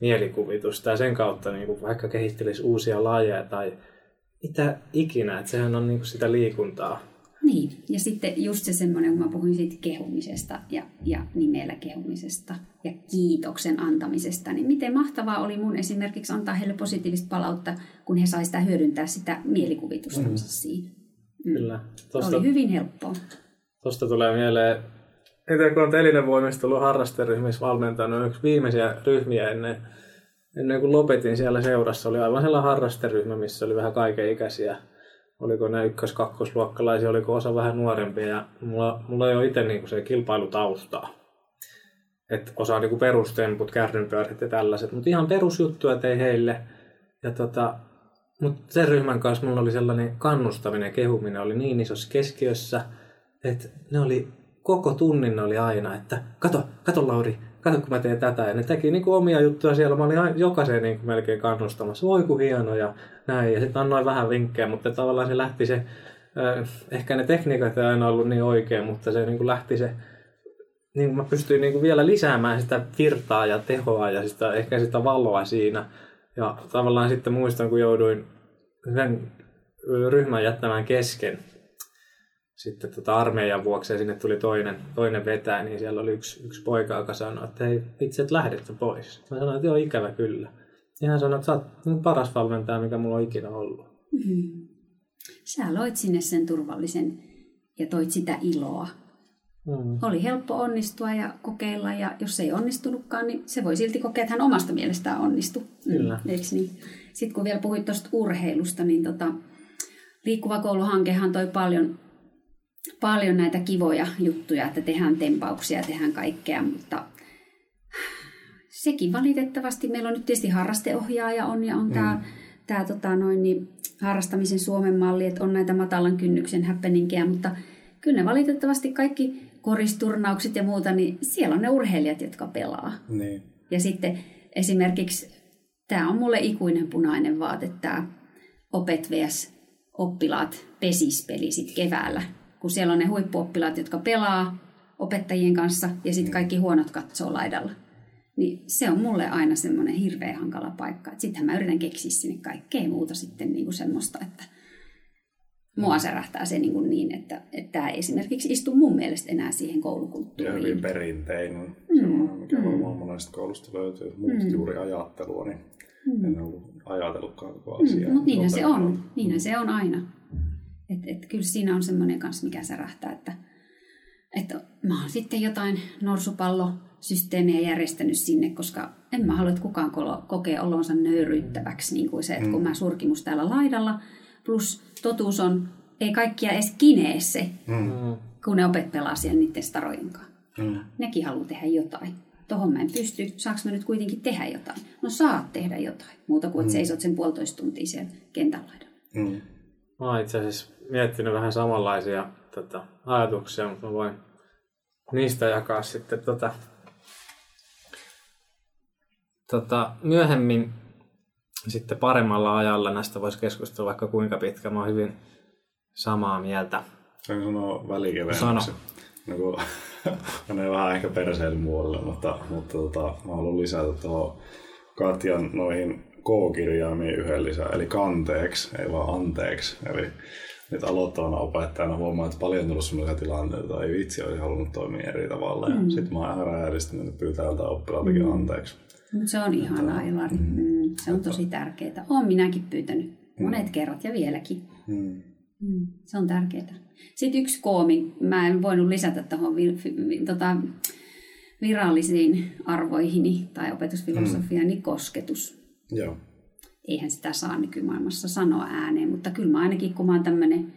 mielikuvitusta ja sen kautta niin kuin vaikka kehittelisi uusia lajeja tai mitä ikinä, että sehän on niin kuin sitä liikuntaa. Niin, ja sitten just se semmoinen, kun mä puhuin siitä kehumisesta ja, ja nimellä kehumisesta ja kiitoksen antamisesta, niin miten mahtavaa oli mun esimerkiksi antaa heille positiivista palautta, kun he sai sitä hyödyntää sitä mielikuvitusta mm. siinä. Mm. Kyllä. Tosta... Oli hyvin helppoa. Tuosta tulee mieleen, itse kun on ollut harrasteryhmissä valmentanut yksi viimeisiä ryhmiä ennen, ennen kuin lopetin siellä seurassa, oli aivan sellainen harrasteryhmä, missä oli vähän kaikenikäisiä. Oliko ne ykkös-, kakkosluokkalaisia, oliko osa vähän nuorempia. Ja mulla, mulla ei ole itse niinku se kilpailutaustaa. Että osaa niinku perustemput, kärrynpyörät ja tällaiset, mutta ihan perusjuttuja tein heille. Ja tota, mutta sen ryhmän kanssa mulla oli sellainen kannustaminen kehuminen oli niin isossa keskiössä, että ne oli koko tunnin oli aina, että kato, kato Lauri, kato kun mä teen tätä. Ja ne teki niinku omia juttuja siellä, mä olin aina- jokaiseen niinku melkein kannustamassa, voi kun hieno ja näin. Ja sitten annoin vähän vinkkejä, mutta tavallaan se lähti se, ehkä ne tekniikat ei aina ollut niin oikein, mutta se niinku lähti se, niin mä pystyin niinku vielä lisäämään sitä virtaa ja tehoa ja sitä, ehkä sitä valoa siinä. Ja tavallaan sitten muistan, kun jouduin sen ryhmän jättämään kesken sitten tota armeijan vuoksi ja sinne tuli toinen, toinen vetää, niin siellä oli yksi, yksi poika, joka sanoi, että hei, itse et lähdette pois. Mä sanoin, että joo, ikävä kyllä. Ja hän sanoi, että sä oot niin paras valmentaja, mikä mulla on ikinä ollut. Mm. Sä loit sinne sen turvallisen ja toit sitä iloa. Mm. Oli helppo onnistua ja kokeilla ja jos ei onnistunutkaan, niin se voi silti kokea, että hän omasta mielestään onnistui. Kyllä. Mm, niin? Sitten kun vielä puhuit tuosta urheilusta, niin tota, Liikkuva kouluhankehan toi paljon, paljon näitä kivoja juttuja, että tehdään tempauksia ja tehdään kaikkea, mutta sekin valitettavasti, meillä on nyt tietysti harrasteohjaaja on ja on mm. tämä tää, tota, noin, niin, harrastamisen Suomen malli, että on näitä matalan kynnyksen happeningia, mutta kyllä ne valitettavasti kaikki koristurnaukset ja muuta, niin siellä on ne urheilijat, jotka pelaa. Niin. Ja sitten esimerkiksi tämä on mulle ikuinen punainen vaate, tämä opet vs. oppilaat pesispeli sit keväällä. Kun siellä on ne huippuoppilaat, jotka pelaa opettajien kanssa ja sitten kaikki huonot katsoo laidalla. Niin se on mulle aina semmoinen hirveän hankala paikka. Sittenhän mä yritän keksiä sinne kaikkea muuta sitten niinku semmoista, että mua särähtää se niin, kuin niin että, että tämä ei esimerkiksi istu mun mielestä enää siihen Ja koulukulttuuriin. hyvin perinteinen, semmoinen, mikä varmaan monesta koulusta löytyy. Muuta juuri ajattelua, niin en ollut ajatellutkaan koko asiaa. Mm, mutta niinhän se on. Niinhän se on aina. Et, et kyllä siinä on semmoinen kanssa, mikä särähtää, että, että mä oon sitten jotain norsupallo systeemiä järjestänyt sinne, koska en mä halua, että kukaan kokee olonsa nöyryyttäväksi, niin kuin se, että kun mä surkimus täällä laidalla, plus totuus on, ei kaikkia edes kinee se, mm. kun ne opet pelaa siellä niiden starojen kanssa. Mm. Nekin haluaa tehdä jotain. Tohon mä en pysty, saaks mä nyt kuitenkin tehdä jotain? No saat tehdä jotain, muuta kuin että mm. seisot sen puolitoista tuntia siellä kentällä. Mm. Mä itse asiassa miettinyt vähän samanlaisia tota, ajatuksia, mutta mä voin niistä jakaa sitten tota, tota, myöhemmin sitten paremmalla ajalla näistä voisi keskustella vaikka kuinka pitkä. Mä oon hyvin samaa mieltä. Saanko sanoa välikevennyksen? Sano. No, kun, menee vähän ehkä perseellä muualle, mutta, mutta tota, mä haluan lisätä tuohon Katjan noihin K-kirjaimiin yhden lisää, eli kanteeksi, ei vaan anteeksi. Eli nyt aloittavana opettajana huomaa, että paljon on tullut sellaisia tilanteita, että ei vitsi, olisi halunnut toimia eri tavalla. Mm. Sitten mä oon että pyytää tältä oppilaaltakin mm. anteeksi. Se on ihanaa, Ilari. Mm. Mm. Se on tosi tärkeää. Olen minäkin pyytänyt monet mm. kerrat ja vieläkin. Mm. Mm. Se on tärkeää. Sitten yksi koomi, mä en voinut lisätä tuohon vi, vi, tota, virallisiin arvoihini tai opetusfilosofiaan, mm. kosketus. Joo. Eihän sitä saa nykymaailmassa sanoa ääneen, mutta kyllä mä ainakin, kun mä oon tämmöinen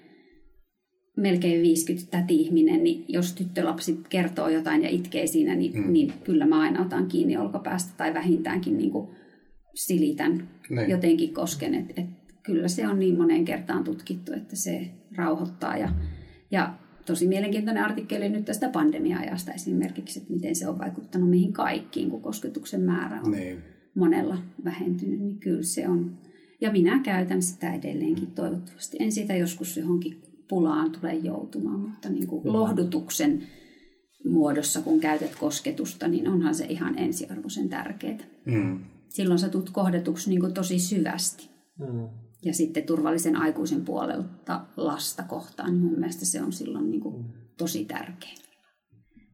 melkein 50 täti-ihminen, niin jos tyttölapsi kertoo jotain ja itkee siinä, niin, mm. niin kyllä mä aina otan kiinni olkapäästä tai vähintäänkin niin kuin silitän niin. jotenkin kosken. Et, et kyllä se on niin moneen kertaan tutkittu, että se rauhoittaa. Ja, ja tosi mielenkiintoinen artikkeli nyt tästä pandemia-ajasta esimerkiksi, että miten se on vaikuttanut mihin kaikkiin, kun kosketuksen määrä on niin. Monella vähentynyt, niin kyllä se on. Ja minä käytän sitä edelleenkin toivottavasti. En siitä joskus johonkin pulaan tule joutumaan, mutta niin kuin lohdutuksen muodossa, kun käytät kosketusta, niin onhan se ihan ensiarvoisen tärkeää. Mm. Silloin sä tulet kohdetuksi niin kuin tosi syvästi. Mm. Ja sitten turvallisen aikuisen puolelta lasta kohtaan, niin mun mielestä se on silloin niin kuin tosi tärkeää.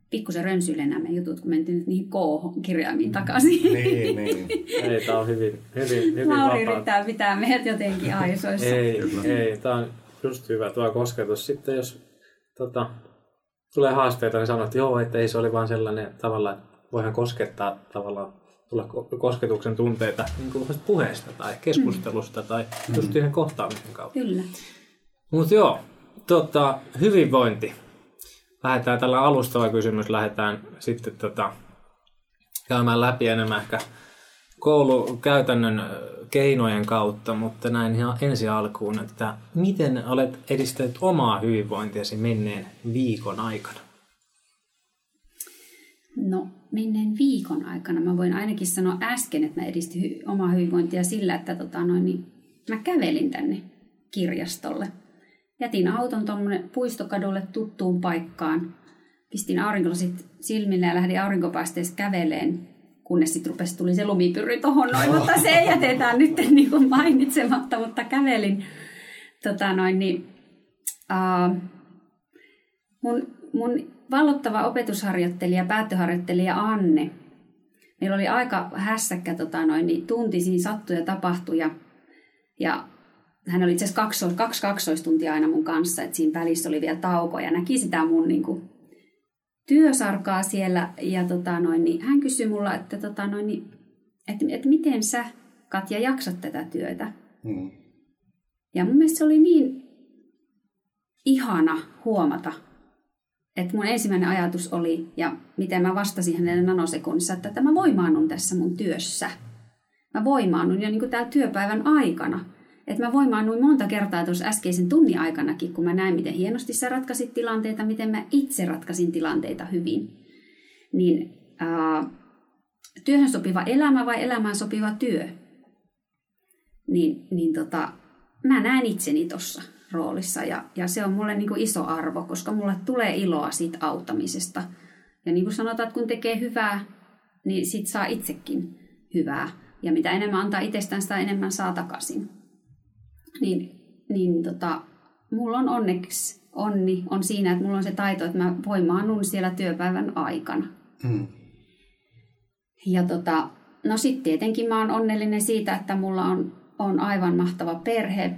Pikkusen rönsyille nämä jutut, kun mentiin nyt niihin K-kirjaimiin takaisin. niin, niin. Ei, tämä on hyvin, hyvin, hyvin Lauri yrittää pitää meidät jotenkin aisoissa. ei, ei, tämä on just hyvä tuo kosketus. Sitten jos tota, tulee haasteita, niin sanoo, että joo, että ei se oli vaan sellainen tavalla, että voihan koskettaa tavallaan tulla kosketuksen tunteita niin kuin puheesta tai keskustelusta mm. tai just yhden kohtaamisen kautta. Kyllä. Mutta joo, tota, hyvinvointi. Lähdetään tällä alustava kysymys, lähdetään sitten tota, käymään läpi enemmän ehkä koulukäytännön keinojen kautta, mutta näin ihan ensi alkuun, että miten olet edistänyt omaa hyvinvointiasi menneen viikon aikana? No menneen viikon aikana mä voin ainakin sanoa äsken, että mä edistin omaa hyvinvointia sillä, että tota noin, niin mä kävelin tänne kirjastolle. Jätin auton tuommoinen puistokadulle tuttuun paikkaan. Pistin aurinkolasit silmille ja lähdin aurinkopaisteessa käveleen kunnes sitten rupesi, tuli se lumipyry tuohon noin, mutta se jätetään nyt niin kuin mainitsematta, mutta kävelin. Tota noin, niin, uh, mun, mun vallottava opetusharjoittelija, päättöharjoittelija Anne, meillä oli aika hässäkkä tota noin, niin tunti, siinä sattui ja tapahtui ja, ja hän oli itse asiassa kaksi, kaksi kaksoistuntia aina mun kanssa, että siinä välissä oli vielä tauko ja näki sitä mun niin kuin, työsarkaa siellä ja tota noin, niin hän kysyi mulla, että, tota noin, niin, että, että miten sä Katja jaksat tätä työtä. Mm. Ja mun mielestä se oli niin ihana huomata, että mun ensimmäinen ajatus oli, ja miten mä vastasin hänelle nanosekunnissa, että, että mä voimaannun tässä mun työssä. Mä voimaannun jo niin kuin täällä työpäivän aikana että mä voimaannuin monta kertaa tuossa äskeisen tunnin aikanakin, kun mä näin, miten hienosti sä ratkasit tilanteita, miten mä itse ratkasin tilanteita hyvin. Niin ää, työhön sopiva elämä vai elämään sopiva työ? Niin, niin tota, mä näen itseni tuossa roolissa ja, ja se on mulle niin kuin iso arvo, koska mulle tulee iloa siitä auttamisesta. Ja niin kuin sanotaan, että kun tekee hyvää, niin sit saa itsekin hyvää. Ja mitä enemmän antaa itsestään, sitä enemmän saa takaisin niin, niin tota, mulla on onneksi onni on siinä, että mulla on se taito, että mä voimaannun siellä työpäivän aikana. Hmm. Ja tota, no sitten tietenkin mä oon onnellinen siitä, että mulla on, on aivan mahtava perhe,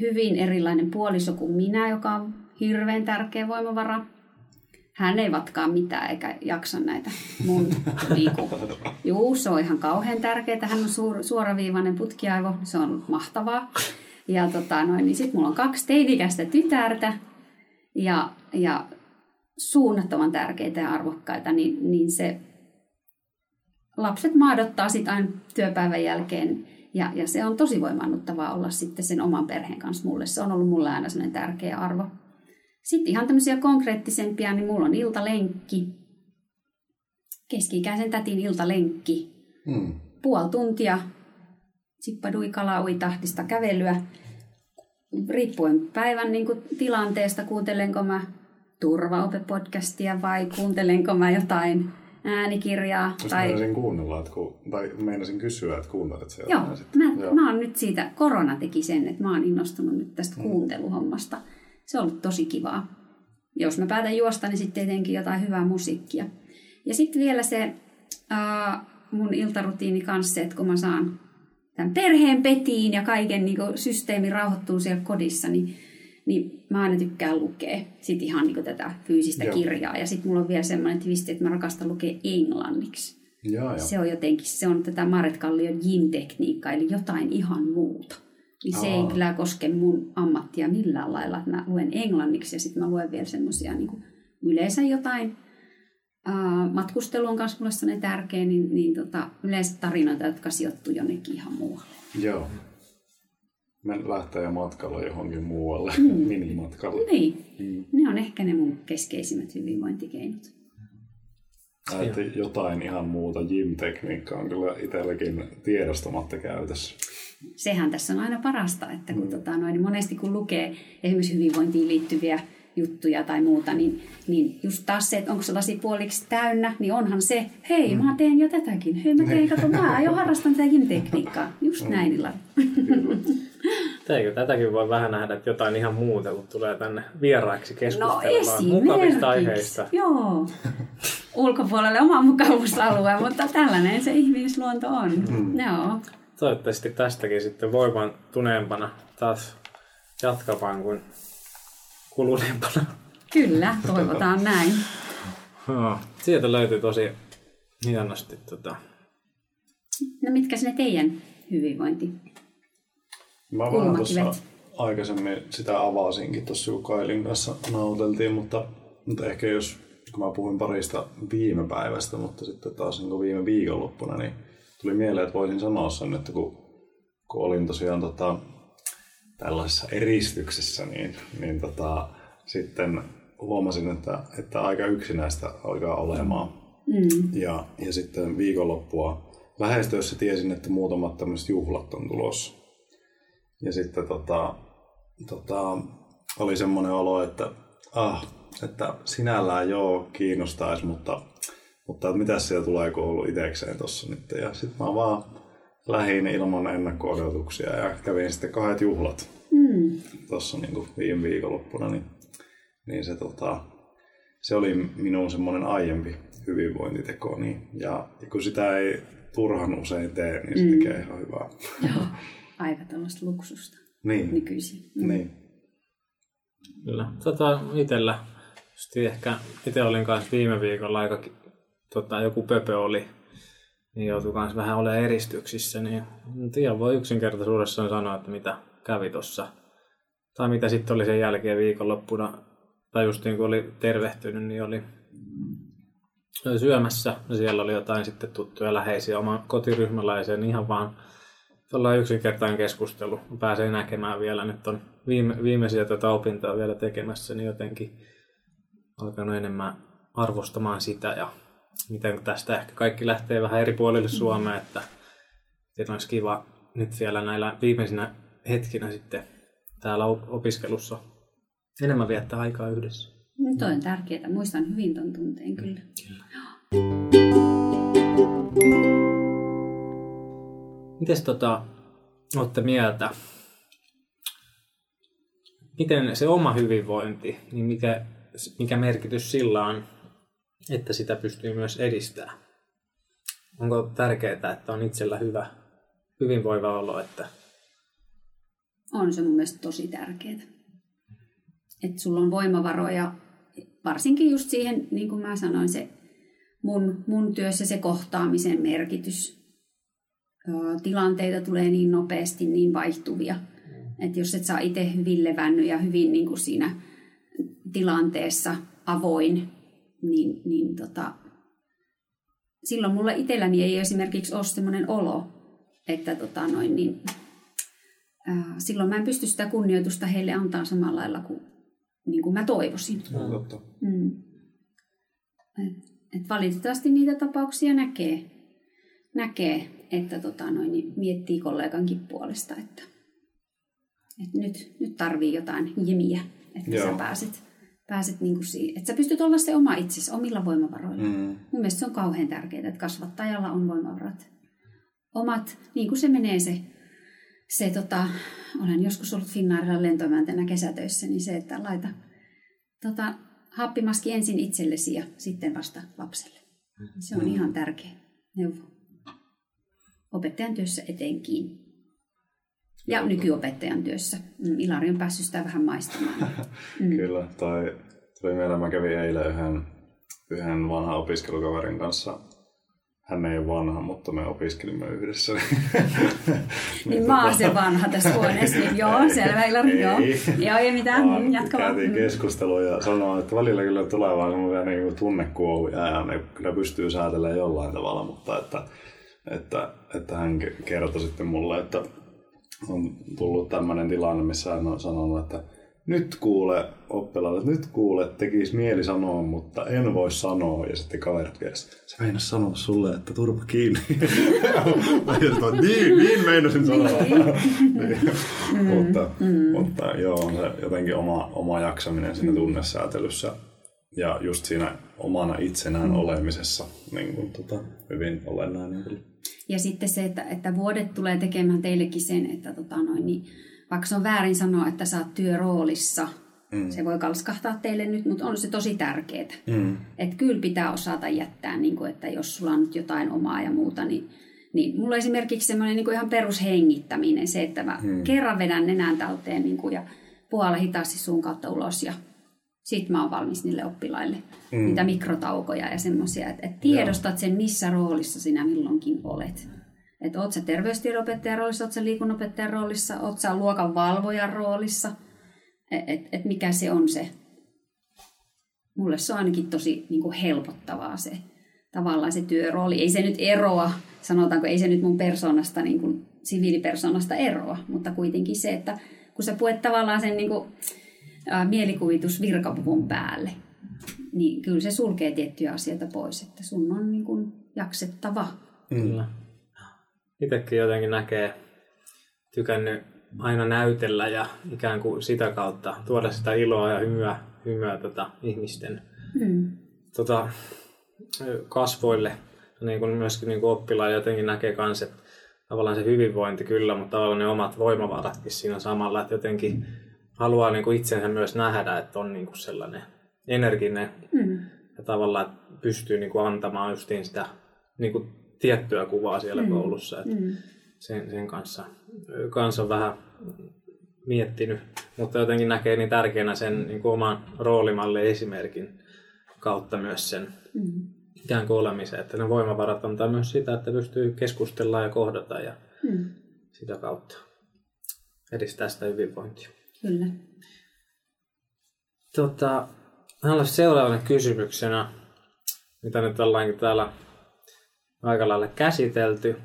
hyvin erilainen puoliso kuin minä, joka on hirveän tärkeä voimavara. Hän ei vatkaa mitään eikä jaksa näitä mun niinku. Juu, se on ihan kauhean tärkeää. Hän on suur, suoraviivainen putkiaivo, se on mahtavaa. Ja tota, noin, niin sitten mulla on kaksi teinikäistä tytärtä ja, ja suunnattoman tärkeitä ja arvokkaita, niin, niin se lapset maadottaa sitten aina työpäivän jälkeen ja, ja se on tosi voimannuttavaa olla sitten sen oman perheen kanssa mulle. Se on ollut mulle aina sellainen tärkeä arvo. Sitten ihan tämmöisiä konkreettisempia, niin mulla on iltalenkki. Keski-ikäisen tätin iltalenkki. Hmm. Puoli tuntia sippadui kalaui tahtista kävelyä. Riippuen päivän niin kuin, tilanteesta, kuuntelenko mä turvaopepodcastia vai kuuntelenko mä jotain äänikirjaa. Jos tai... meinasin kuunnella, että ku, tai meinasin kysyä, että kuuntelet sieltä. Joo, mä, Joo. mä oon nyt siitä, korona teki sen, että mä oon innostunut nyt tästä mm. kuunteluhommasta. Se on ollut tosi kivaa. Jos mä päätän juosta, niin sitten tietenkin jotain hyvää musiikkia. Ja sitten vielä se uh, mun iltarutiini kanssa se, että kun mä saan tämän perheen petiin ja kaiken niin systeemi rauhoittuu siellä kodissa, niin niin mä aina tykkään lukea sit ihan niin tätä fyysistä Joo. kirjaa. Ja sitten mulla on vielä semmoinen twisti, että mä rakastan lukea englanniksi. Ja, ja. Se on jotenkin, se on tätä Maret Kallion yin-tekniikkaa, eli jotain ihan muuta. Niin se ei kyllä koske mun ammattia millään lailla, että mä luen englanniksi ja sitten mä luen vielä semmoisia niin yleensä jotain. Uh, matkustelu on myös mulle sellainen tärkeä, niin, niin tota, yleensä tarinoita, jotka sijoittuu jonnekin ihan muualle. Joo men lähtee matkalla johonkin muualle, mm. minimatkalle. Niin, mm. ne on ehkä ne mun keskeisimmät hyvinvointikeinot. Että jotain ihan muuta gym-tekniikkaa on kyllä itselläkin tiedostamatta käytössä. Sehän tässä on aina parasta, että kun mm. tota, noin, niin monesti kun lukee esimerkiksi hyvinvointiin liittyviä juttuja tai muuta, niin, niin just taas se, että onko se lasi puoliksi täynnä, niin onhan se, hei, mm. mä teen jo tätäkin. Hei, mä teen, kato, mä jo harrastan tätä gym-tekniikkaa. Just mm. näin, Ilari. Eikö tätäkin voi vähän nähdä, että jotain ihan muuta, kun tulee tänne vieraiksi keskustelemaan no mukavista aiheista. Joo. Ulkopuolelle oma mukavuusalue, mutta tällainen se ihmisluonto on. Mm. Joo. Toivottavasti tästäkin sitten tuneempana taas jatkamaan kuin kuluneempana. Kyllä, toivotaan näin. Sieltä löytyy tosi hienosti. Tota... No mitkä ne teidän hyvinvointi Mä vähän tuossa aikaisemmin sitä avasinkin tuossa, kun Kailin kanssa nauteltiin, mutta, mutta ehkä jos, kun mä puhuin parista viime päivästä, mutta sitten taas niin viime viikonloppuna, niin tuli mieleen, että voisin sanoa sen, että kun, kun olin tosiaan tota, tällaisessa eristyksessä, niin, niin tota, sitten huomasin, että, että aika yksinäistä alkaa olemaan. Mm. Ja, ja sitten viikonloppua lähestyessä tiesin, että muutamat tämmöiset juhlat on tulossa. Ja sitten tota, tota, oli semmoinen olo, että, ah, että sinällään joo kiinnostaisi, mutta, mutta mitä siellä tulee, kun ollut itsekseen tuossa nyt. Ja sitten mä vaan lähin ilman ennakko-odotuksia ja kävin sitten kahdet juhlat mm. tuossa niin viime viikonloppuna. Niin, niin se, tota, se oli minun semmoinen aiempi hyvinvointiteko. Niin, ja, ja kun sitä ei turhan usein tee, niin se mm. tekee ihan hyvää. Joo aika tällaista luksusta niin. nykyisin. Mm. Niin. Kyllä. Tota, itellä, ehkä itse olin kanssa viime viikolla aika, tota, joku pöpö oli, niin joutui kanssa vähän olemaan eristyksissä, niin en tiedä, voi yksinkertaisuudessaan sanoa, että mitä kävi tuossa. Tai mitä sitten oli sen jälkeen viikonloppuna, tai just niin kuin oli tervehtynyt, niin oli, syömässä, siellä oli jotain sitten tuttuja läheisiä oman kotiryhmäläiseen, ihan vaan Tällainen yksinkertainen keskustelu. Pääsee näkemään vielä. Nyt on viime, viimeisiä tätä opintoa vielä tekemässä, niin jotenkin alkanut enemmän arvostamaan sitä ja miten tästä ehkä kaikki lähtee vähän eri puolille mm. Suomea, että, että olisi kiva nyt vielä näillä viimeisinä hetkinä sitten täällä opiskelussa enemmän viettää aikaa yhdessä. Nyt on tärkeää. Muistan hyvin tuon tunteen kyllä. kyllä. Mites tota, olette mieltä, miten se oma hyvinvointi, niin mikä, mikä merkitys sillä on, että sitä pystyy myös edistämään? Onko tärkeää, että on itsellä hyvä, hyvinvoiva olo? Että... On se mun mielestä tosi tärkeää. Että sulla on voimavaroja varsinkin just siihen, niin kuin mä sanoin, se mun, mun työssä se kohtaamisen merkitys. Tilanteita tulee niin nopeasti, niin vaihtuvia, että jos et saa itse hyvin levännyt ja hyvin niin kuin siinä tilanteessa avoin, niin, niin tota, silloin mulla itselläni ei esimerkiksi ole sellainen olo, että tota noin, niin, ää, silloin mä en pysty sitä kunnioitusta heille antaa samalla lailla kuin, niin kuin mä toivoisin. Totta. Mm. Et, et valitettavasti niitä tapauksia näkee, näkee että tota noin, niin miettii kollegankin puolesta, että, että nyt, nyt tarvii jotain jimiä, että Joo. sä pääset, pääset niin kuin siihen, että sä pystyt olla se oma itsesi omilla voimavaroilla. Mm. Mun mielestä se on kauhean tärkeää, että kasvattajalla on voimavarat. Omat, niin kuin se menee se, se tota, olen joskus ollut Finnairilla lentoimäntänä kesätöissä, niin se, että laita tota, happimaski ensin itsellesi ja sitten vasta lapselle. Se on ihan tärkeä neuvo. Opettajan työssä etenkin. Ja nykyopettajan työssä. Mm, Ilari on päässyt sitä vähän maistamaan. Mm. Kyllä, tai tuli mieleen, mä kävin eilen yhden, yhden vanhan opiskelukaverin kanssa. Hän ei ole vanha, mutta me opiskelimme yhdessä. Niin mä oon se vanha tässä huoneessa. Niin joo, selvä Ilari, Ei. joo. Joo, ei mitään, Vaan jatka vaan. Käytiin Mm. keskustelua ja sanoin, että välillä kyllä tulee vaan semmoisia niin tunnekuohuja ja ne kyllä pystyy säätelemään jollain tavalla, mutta että, että, että hän ke- kertoi sitten mulle, että on tullut tämmöinen tilanne, missä hän on sanonut, että nyt kuule oppilaalle, nyt kuule, tekisi mieli sanoa, mutta en voi sanoa. Ja sitten kaverit vieressä, se meinas sanoa sulle, että turpa kiinni. ja sitten, niin, niin meinasin sanoa. niin. mutta, mutta joo, on se jotenkin oma, oma jaksaminen siinä tunnesäätelyssä ja just siinä omana itsenään olemisessa niin kuin, tota, hyvin olennainen kyllä. Ja sitten se, että, että vuodet tulee tekemään teillekin sen, että tota noin, niin, vaikka se on väärin sanoa, että sä oot työroolissa, mm. se voi kalskahtaa teille nyt, mutta on se tosi tärkeää. Mm. Että kyllä pitää osata jättää, niin kuin, että jos sulla on nyt jotain omaa ja muuta, niin, niin mulla on esimerkiksi semmoinen niin kuin ihan perushengittäminen, se, että mä mm. kerran vedän nenän talteen niin kuin, ja puola hitaasti suun kautta ulos ja sitten mä oon valmis niille oppilaille. Mm. Niitä mikrotaukoja ja semmoisia, että et tiedostat sen, missä roolissa sinä milloinkin olet. Että oot sä terveystiedonopettajan roolissa, oot sä liikunnanopettajan roolissa, oot sä luokan valvojan roolissa. Että et, et mikä se on se. Mulle se on ainakin tosi niin kuin helpottavaa se tavallaan se työrooli. Ei se nyt eroa, sanotaanko, ei se nyt mun persoonasta, niin kuin siviilipersoonasta eroa, mutta kuitenkin se, että kun sä puet tavallaan sen niin kuin, ää, mielikuvitus virkapuvun päälle, niin kyllä se sulkee tiettyjä asioita pois, että sun on niin kuin jaksettava. Kyllä. Itsekin jotenkin näkee, tykännyt aina näytellä ja ikään kuin sitä kautta tuoda sitä iloa ja hymyä, hymyä tota, ihmisten Mm. tota, kasvoille. Niin kuin myöskin niin kuin oppilaan jotenkin näkee myös, että tavallaan se hyvinvointi kyllä, mutta tavallaan ne omat voimavaratkin siinä samalla, että jotenkin haluaa niin kuin itsensä myös nähdä, että on niin kuin sellainen energinen Mm. ja tavallaan että pystyy niin kuin antamaan justiin sitä niin kuin tiettyä kuvaa siellä mm. koulussa. Että Mm. sen, sen kanssa, kanssa on vähän miettinyt, mutta jotenkin näkee niin tärkeänä sen niin kuin oman roolimalleen esimerkin kautta myös sen Mm. ikään kuin olemisen, että ne voimavarat antaa myös sitä, että pystyy keskustella ja kohdata ja Mm. sitä kautta edistää sitä hyvinvointia. Kyllä. Tota, olisi seuraavana kysymyksenä, mitä nyt ollaankin täällä aika lailla käsitelty,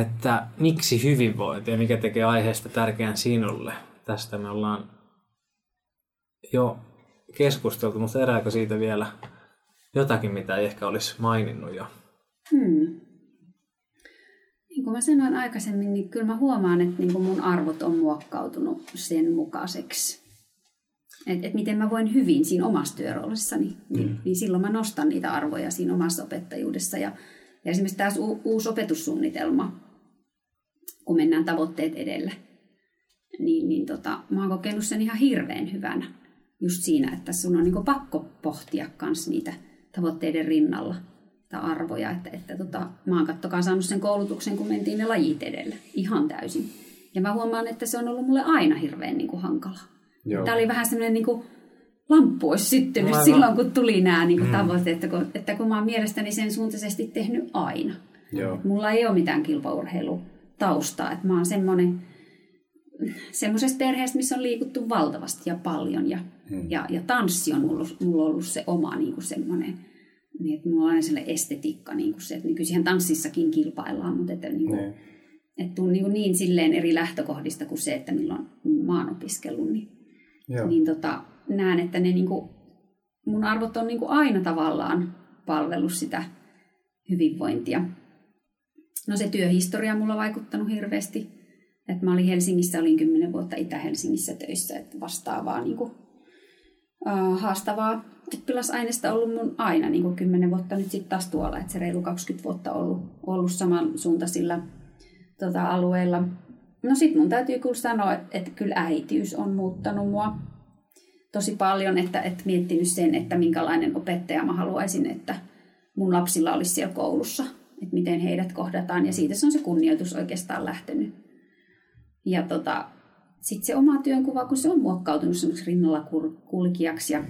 että miksi hyvinvointi ja mikä tekee aiheesta tärkeän sinulle? Tästä me ollaan jo keskusteltu, mutta erääkö siitä vielä jotakin, mitä ei ehkä olisi maininnut jo? Hmm. Niin kuin mä sanoin aikaisemmin, niin kyllä mä huomaan, että niin kuin mun arvot on muokkautunut sen mukaiseksi. Että et miten mä voin hyvin siinä omassa työroolissani, niin, mm. niin silloin mä nostan niitä arvoja siinä omassa opettajuudessa. Ja, ja esimerkiksi taas u, uusi opetussuunnitelma, kun mennään tavoitteet edellä, niin, niin tota, mä oon kokenut sen ihan hirveän hyvänä. Just siinä, että sun on niin pakko pohtia kans niitä tavoitteiden rinnalla tai arvoja. Että, että tota, mä oon kattokaa saanut sen koulutuksen, kun mentiin ne lajit edellä. Ihan täysin. Ja mä huomaan, että se on ollut mulle aina hirveän niin kuin hankala. Joo. Tämä oli vähän semmoinen niin kuin, lamppu olisi syttynyt Aivan. silloin, kun tuli nämä niin kuin tavoitteet, että kun, että kun mä oon mielestäni sen suuntaisesti tehnyt aina. Joo. Mulla ei ole mitään kilpaurheilutaustaa, että mä oon semmoinen semmoisesta perheestä, missä on liikuttu valtavasti ja paljon ja, Hmm. ja, ja tanssi on mulla, mulla ollut se oma niin kuin semmoinen, niin että mulla on aina sellainen estetiikka, niin kuin se, että nykyisin tanssissakin kilpaillaan, mutta että, niin kuin, Niin. että tuun niin, kuin niin silleen eri lähtökohdista kuin se, että milloin mä oon opiskellut, niin, Joo. niin tota, näen, että ne niin kuin, mun arvot on niin kuin aina tavallaan palvellut sitä hyvinvointia. No se työhistoria on mulla vaikuttanut hirveästi. Et mä olin Helsingissä, olin kymmenen vuotta Itä-Helsingissä töissä, että vastaavaa niin kuin, uh, haastavaa oppilasaineista ollut mun aina niin kuin kymmenen vuotta nyt sitten taas tuolla, että se reilu 20 vuotta ollut, ollut samansuuntaisilla tota, alueilla. No sit mun täytyy kyllä sanoa, että, että kyllä äitiys on muuttanut mua tosi paljon, että, että miettinyt sen, että minkälainen opettaja mä haluaisin, että mun lapsilla olisi siellä koulussa, että miten heidät kohdataan, ja siitä se on se kunnioitus oikeastaan lähtenyt. Ja tota, sitten se oma työnkuva, kun se on muokkautunut semmoiksi rinnalla kulkijaksi ja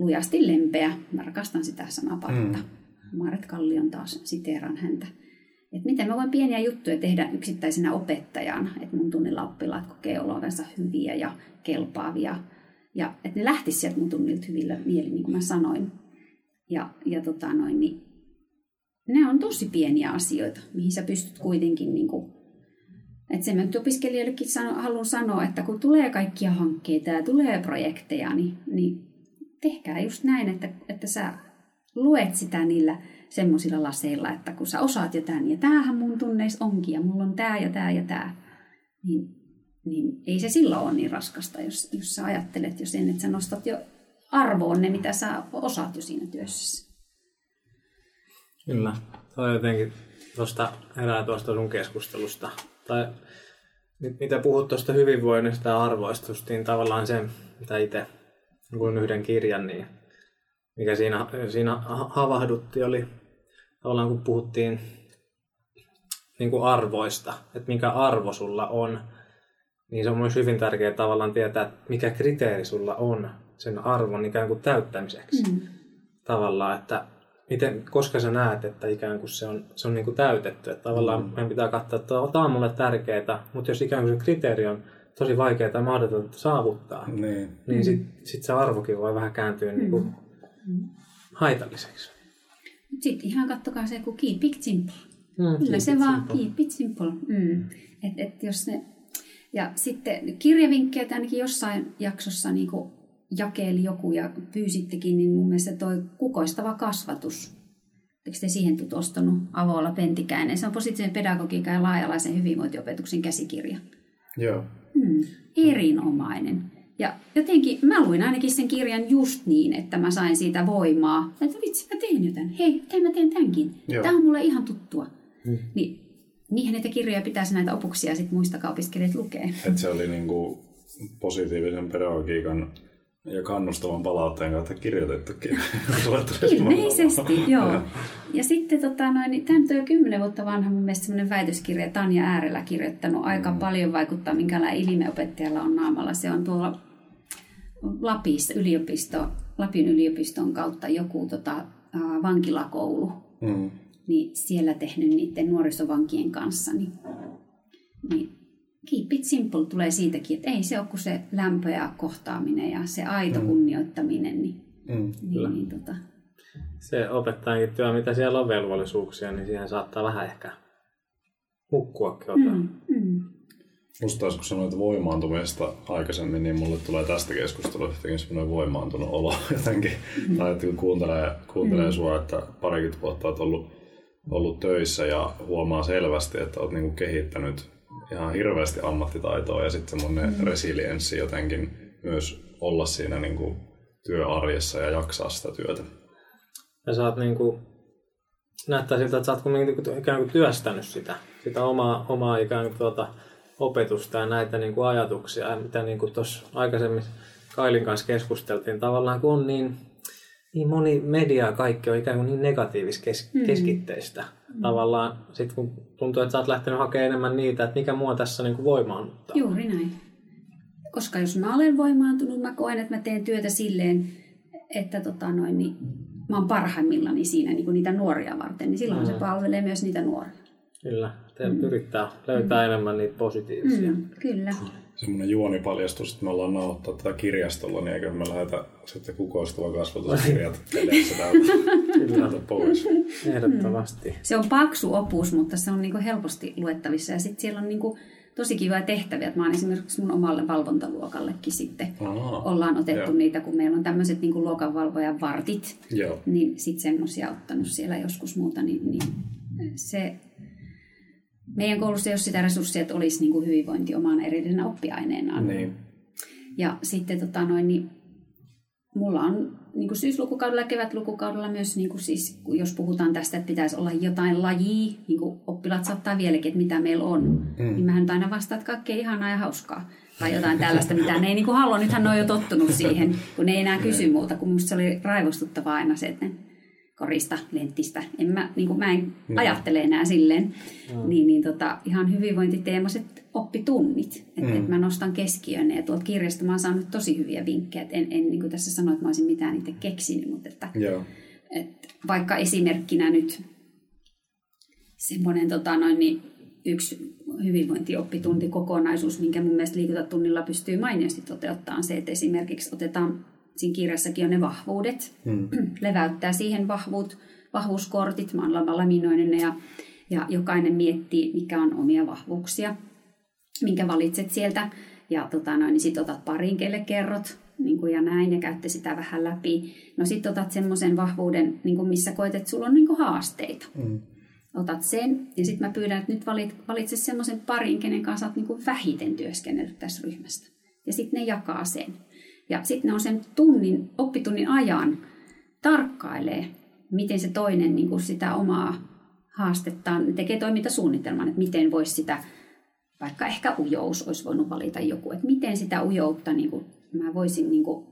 lujasti lempeä. Mä rakastan sitä sanapartta. Mm. Maaret Kallion taas siteeran häntä. Että miten mä voin pieniä juttuja tehdä yksittäisenä opettajana, että mun tunnilla oppilaat kokee olovensa hyviä ja kelpaavia. Ja että ne lähtis sieltä mun tunnilta hyvillä mielin, niin kuin mä sanoin. Ja, ja tota noin, niin ne on tosi pieniä asioita, mihin sä pystyt kuitenkin niin kuin, että sen mä nyt opiskelijoillekin sano, haluan sanoa, että kun tulee kaikkia hankkeita ja tulee projekteja, niin, niin tehkää just näin, että, että sä luet sitä niillä semmoisilla laseilla, että kun sä osaat jotain, ja tämähän mun tunneis onkin, ja mulla on tää ja tää ja tää, niin, niin ei se silloin ole niin raskasta, jos, jos sä ajattelet jo sen, että sä nostat jo arvoon ne, mitä sä osaat jo siinä työssä. Kyllä. Toi jotenkin tuosta herää tuosta sun keskustelusta. Tai mitä puhut tuosta hyvinvoinnista ja arvoista, niin tavallaan se, mitä itse luin yhden kirjan, niin mikä siinä, siinä ha- havahdutti, oli tavallaan kun puhuttiin niin kuin arvoista, että mikä arvo sulla on, niin se on myös hyvin tärkeää tavallaan tietää, että mikä kriteeri sulla on sen arvon ikään kuin täyttämiseksi. Mm. Tavallaan, että miten, koska sä näet, että ikään kuin se on, se on niin kuin täytetty. Että tavallaan meidän pitää katsoa, että tämä on mulle tärkeää, mutta jos ikään kuin se kriteeri on tosi vaikeaa tai mahdotonta saavuttaa, Niin. niin sit, sit se arvokin voi vähän kääntyä niin kuin haitalliseksi. Sitten ihan kattokaa se, kun keep it simple. Mm, Kyllä se vaan, keep it simple. Mm. Et, et jos ne, ja sitten kirjavinkkejä ainakin jossain jaksossa niin jakeeli joku ja pyysittekin, niin mun mielestä toi kukoistava kasvatus. Eikö te siihen tutustunut Avolla Pentikäinen? Se on positiivisen pedagogiikan ja laajalaisen hyvinvointiopetuksen käsikirja. Joo. Mm, erinomainen. Ja jotenkin mä luin ainakin sen kirjan just niin, että mä sain siitä voimaa. Että vitsi, mä teen jotain. Hei, miten mä teen tämänkin? Joo. Tämä on mulle ihan tuttua. Mm. Niin, niihin näitä kirjoja pitäisi näitä opuksia sitten muistakaa opiskelijat lukee. Että se oli niinku positiivisen pedagogiikan ja kannustavan palautteen kautta kirjoitettukin. Ilmeisesti, joo. Ja sitten tota, noin, niin tämä on jo kymmenen vuotta vanha mun mielestä semmoinen väitöskirja, Tanja Äärellä kirjoittanut aika paljon vaikuttaa, minkälainen ilmeopettajalla on naamalla. Se on tuolla Lapissa yliopisto, Lapin yliopiston kautta joku tota, vankilakoulu, Mm. niin siellä tehnyt niiden nuorisovankien kanssa. Niin, niin keep it simple tulee siitäkin, että ei se ole kuin se lämpö ja kohtaaminen ja se aito kunnioittaminen. Niin, Mm. niin, niin tota, Se opettajankin työ, mitä siellä on velvollisuuksia, niin siihen saattaa vähän ehkä hukkuakin osa. mm, mm. Musta taas kun sanoit voimaantumisesta aikaisemmin, niin mulle tulee tästä keskustelusta jotenkin semmoinen voimaantunut olo jotenkin. Mm. Tai että kun kuuntelee, kuuntelee mm. sua, että parikymmentä vuotta olet ollut, ollut töissä ja huomaa selvästi, että olet niinku kehittänyt ihan hirveästi ammattitaitoa ja sitten semmoinen mm. resilienssi jotenkin myös olla siinä niinku työarjessa ja jaksaa sitä työtä. Ja sä oot niinku, näyttää siltä, että sä oot kumminkin niinku ikään kuin työstänyt sitä, sitä omaa, omaa ikään kuin tuota opetusta ja näitä niinku ajatuksia, ja mitä niinku tuossa aikaisemmin Kailin kanssa keskusteltiin, tavallaan kun on niin, niin moni media ja kaikki on ikään kuin niin negatiivis kes, Mm. keskitteistä. Tavallaan sit kun tuntuu, että sä oot lähtenyt hakemaan enemmän niitä, että mikä mua tässä niinku voimaannuttaa. Juuri näin. koska jos mä olen voimaantunut, mä koen, että mä teen työtä silleen, että tota noin, niin mä oon parhaimmillani siinä niin kuin niitä nuoria varten, niin silloin mm. se palvelee myös niitä nuoria. Kyllä, te mm. yrittää löytää mm. enemmän niitä positiivisia. Mm, kyllä. Semmoinen juonipaljastus, että me ollaan nauhoittaa tätä kirjastolla, niin eikö me lähdetä sitten kukoistuva kasvatuskirjat edessä täältä pois. Ehdottomasti. Se on paksu opus, mutta se on niinku helposti luettavissa. Ja sitten siellä on niinku tosi kivoja tehtäviä. Että mä oon esimerkiksi mun omalle valvontaluokallekin sitten Aha, ollaan otettu jo. niitä, kun meillä on tämmöiset niin luokanvalvojan vartit, Joo. niin sitten semmoisia ottanut siellä joskus muuta, niin, niin se meidän koulussa ei ole sitä resurssia, että olisi niin kuin hyvinvointi omaan erillisenä oppiaineenaan. Niin. Ja sitten tota noin, niin mulla on niin kuin syyslukukaudella ja kevätlukukaudella myös, niin kuin siis, jos puhutaan tästä, että pitäisi olla jotain lajia, niin kuin oppilaat saattaa vieläkin, että mitä meillä on, mm. niin mähän aina vastaan, että kaikkea ihanaa ja hauskaa. Tai jotain tällaista, mitä ne ei niin kuin halua. Nythän ne on jo tottunut siihen, kun ne ei enää kysy muuta, kun musta se oli raivostuttavaa aina se, että ne korista, lenttistä. En mä, niin kuin mä en no. ajattele enää silleen. No. Niin, niin tota, ihan hyvinvointiteemaiset oppitunnit. Että mm. et mä nostan keskiöön ja tuolta kirjasta mä oon saanut tosi hyviä vinkkejä. Et en, en niin kuin tässä sano, että mä olisin mitään niitä keksinyt, mutta että, Joo. Et vaikka esimerkkinä nyt semmoinen tota, noin, niin yksi hyvinvointioppituntikokonaisuus, minkä mun mielestä liikuntatunnilla pystyy mainiosti toteuttamaan, se, että esimerkiksi otetaan siinä kirjassakin on ne vahvuudet, hmm. leväyttää siihen vahvuut, vahvuuskortit, mä oon laminoinen ja, ja jokainen miettii, mikä on omia vahvuuksia, minkä valitset sieltä ja tota noin, niin sit otat parin, kelle kerrot niin kuin ja näin, ja käytte sitä vähän läpi. No sitten otat semmoisen vahvuuden, niin kuin missä koet, että sulla on niin kuin haasteita. Mm. Otat sen, ja sitten mä pyydän, että nyt valit, valitse semmoisen parin, kenen kanssa olet niin kuin vähiten työskennellyt tässä ryhmästä. Ja sitten ne jakaa sen. Ja sitten ne on sen tunnin, oppitunnin ajan tarkkailee, miten se toinen niin kuin sitä omaa haastettaan, tekee toimintasuunnitelman, että miten voisi sitä, vaikka ehkä ujous olisi voinut valita joku, että miten sitä ujoutta niin kuin, mä voisin niin kuin,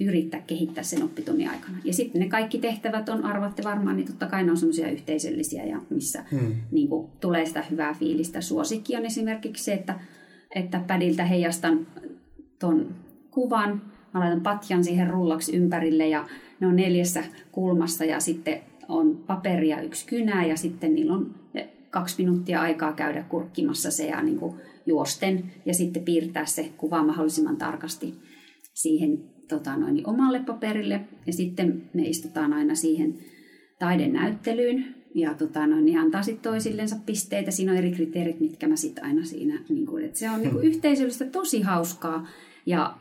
yrittää kehittää sen oppitunnin aikana. Ja sitten ne kaikki tehtävät on, arvatte varmaan, niin totta kai ne on semmoisia yhteisöllisiä ja missä hmm. niin kuin, tulee sitä hyvää fiilistä. Suosikki on esimerkiksi se, että, että pädiltä heijastan ton kuvan Mä laitan patjan siihen rullaksi ympärille ja ne on neljässä kulmassa ja sitten on paperia yksi kynä ja sitten niillä on kaksi minuuttia aikaa käydä kurkkimassa se ja niin kuin juosten ja sitten piirtää se kuva mahdollisimman tarkasti siihen tota noin, omalle paperille. Ja sitten me istutaan aina siihen taidenäyttelyyn ja tota noin, niin antaa sitten toisillensa pisteitä. Siinä on eri kriteerit, mitkä mä sitten aina siinä, niin kuin, että se on niin kuin yhteisöllistä tosi hauskaa ja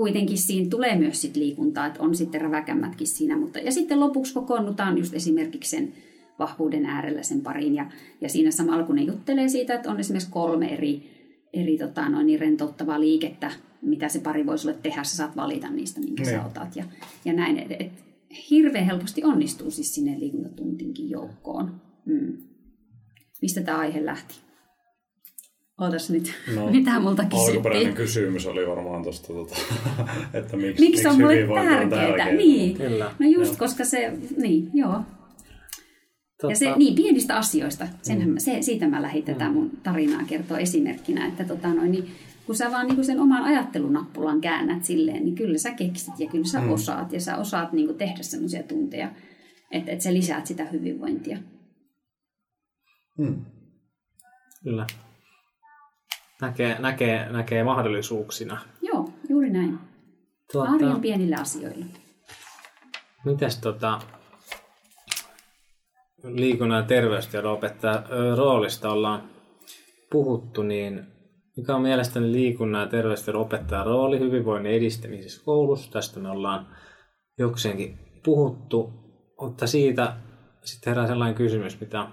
kuitenkin siinä tulee myös sit liikuntaa, että on sitten räväkämmätkin siinä. Mutta, ja sitten lopuksi kokoonnutaan just esimerkiksi sen vahvuuden äärellä sen pariin. Ja, ja siinä samalla kun ne juttelee siitä, että on esimerkiksi kolme eri, eri tota, noin, niin rentouttavaa liikettä, mitä se pari voi sulle tehdä, sä saat valita niistä, minkä ne. sä niin. otat. Ja, ja näin, et, et, hirveän helposti onnistuu siis sinne liikuntatuntinkin joukkoon. Mm. Mistä tämä aihe lähti? Ootas nyt, no, mitä multa kysyttiin? Alkuperäinen kysymys oli varmaan tuosta, tota, että miksi, miksi on mulle tärkeää. On tärkeää. Niin, Kyllä. no just joo. koska se, niin, joo. Totta. Ja se, niin, pienistä asioista, senhän, mm. se, siitä mä lähdin tätä mm. mun tarinaa kertoa esimerkkinä, että tota noin, niin, kun sä vaan niin sen oman ajattelunappulan käännät silleen, niin kyllä sä keksit ja kyllä sä mm. osaat ja sä osaat niin tehdä semmoisia tunteja, että, että sä lisäät sitä hyvinvointia. Mm. Kyllä näkee, näkee, näkee mahdollisuuksina. Joo, juuri näin. Tuota, Arjen pienillä asioilla. Mitäs tota, liikunnan ja terveystiedon opettaja roolista ollaan puhuttu, niin mikä on mielestäni liikunnan ja terveystiedon opettajan rooli hyvinvoinnin edistämisessä koulussa? Tästä me ollaan jokseenkin puhuttu, mutta siitä sitten herää sellainen kysymys, mitä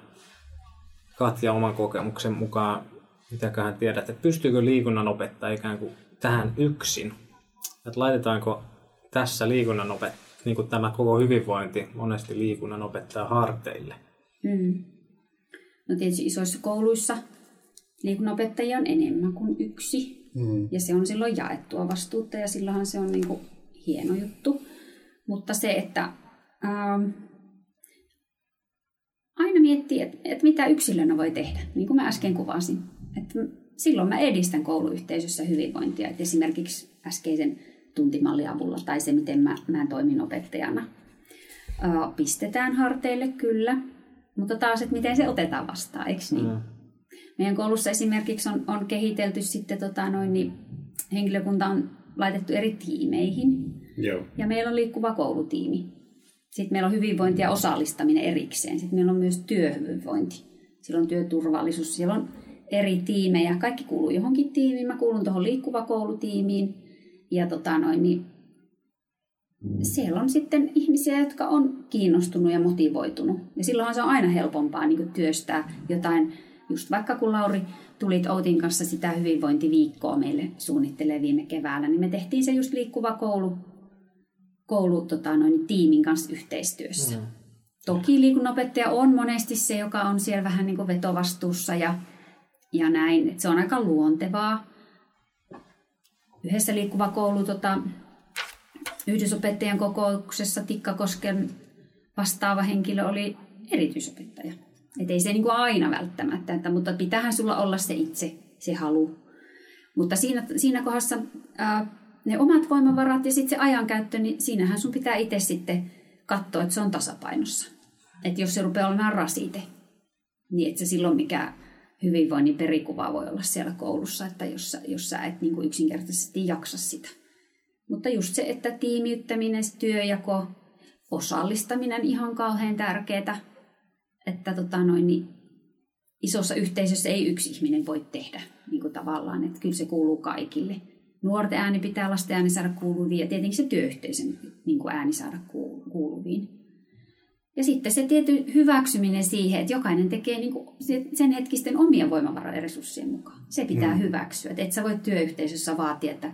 Katja oman kokemuksen mukaan mitäköhän tiedät, että pystyykö liikunnan opettaja ikään kuin tähän yksin? Että laitetaanko tässä liikunnan opettaja, niin kuin tämä koko hyvinvointi monesti liikunnan opettaja harteille? Mm. No tietysti isoissa kouluissa liikunnanopettajia on enemmän kuin yksi. Mm. Ja se on silloin jaettua vastuutta ja silloinhan se on niin kuin hieno juttu. Mutta se, että ähm, aina miettii, että, että mitä yksilönä voi tehdä, niin kuin mä äsken kuvasin. Että silloin mä edistän kouluyhteisössä hyvinvointia. Et esimerkiksi äskeisen tuntimallin avulla tai se, miten mä, mä toimin opettajana. Ö, pistetään harteille kyllä, mutta taas, että miten se otetaan vastaan, eikö niin? Mm. Meidän koulussa esimerkiksi on, on kehitelty sitten, tota noin, niin henkilökunta on laitettu eri tiimeihin. Joo. Ja meillä on liikkuva koulutiimi. Sitten meillä on hyvinvointi ja osallistaminen erikseen. Sitten meillä on myös työhyvinvointi. Siellä on työturvallisuus. Siellä on eri tiimejä. Kaikki kuuluu johonkin tiimiin. Mä kuulun tuohon liikkuva koulutiimiin. Ja tota noin, niin siellä on sitten ihmisiä, jotka on kiinnostunut ja motivoitunut. Ja silloinhan se on aina helpompaa niin työstää jotain, just vaikka kun Lauri tulit Outin kanssa sitä hyvinvointiviikkoa meille suunnittelee viime keväällä, niin me tehtiin se just liikkuva koulu, koulu tota, noin, tiimin kanssa yhteistyössä. Mm. Toki liikunnanopettaja on monesti se, joka on siellä vähän niin kuin vetovastuussa ja, ja näin. Et se on aika luontevaa. Yhdessä liikkuva koulu tota, yhdysopettajan kokouksessa Tikkakosken vastaava henkilö oli erityisopettaja. Että ei se niin kuin aina välttämättä, että, mutta pitäähän sulla olla se itse, se halu. Mutta siinä, siinä kohdassa ää, ne omat voimavarat ja sitten se ajankäyttö, niin siinähän sun pitää itse sitten katsoa, että se on tasapainossa. Että jos se rupeaa olemaan rasite, niin että se silloin mikä hyvinvoinnin perikuva voi olla siellä koulussa, että jos sä, jos sä et niin kuin yksinkertaisesti jaksa sitä. Mutta just se, että tiimiyttäminen, se työjako, osallistaminen ihan kauhean tärkeää, että tota noin, niin isossa yhteisössä ei yksi ihminen voi tehdä niin kuin tavallaan, että kyllä se kuuluu kaikille. Nuorten ääni pitää lasten ääni saada kuuluviin ja tietenkin se työyhteisön niin kuin ääni saada kuuluviin. Ja sitten se tietty hyväksyminen siihen, että jokainen tekee niin kuin sen hetkisten omien voimavarojen resurssien mukaan. Se pitää mm. hyväksyä. Että et sä voit työyhteisössä vaatia, että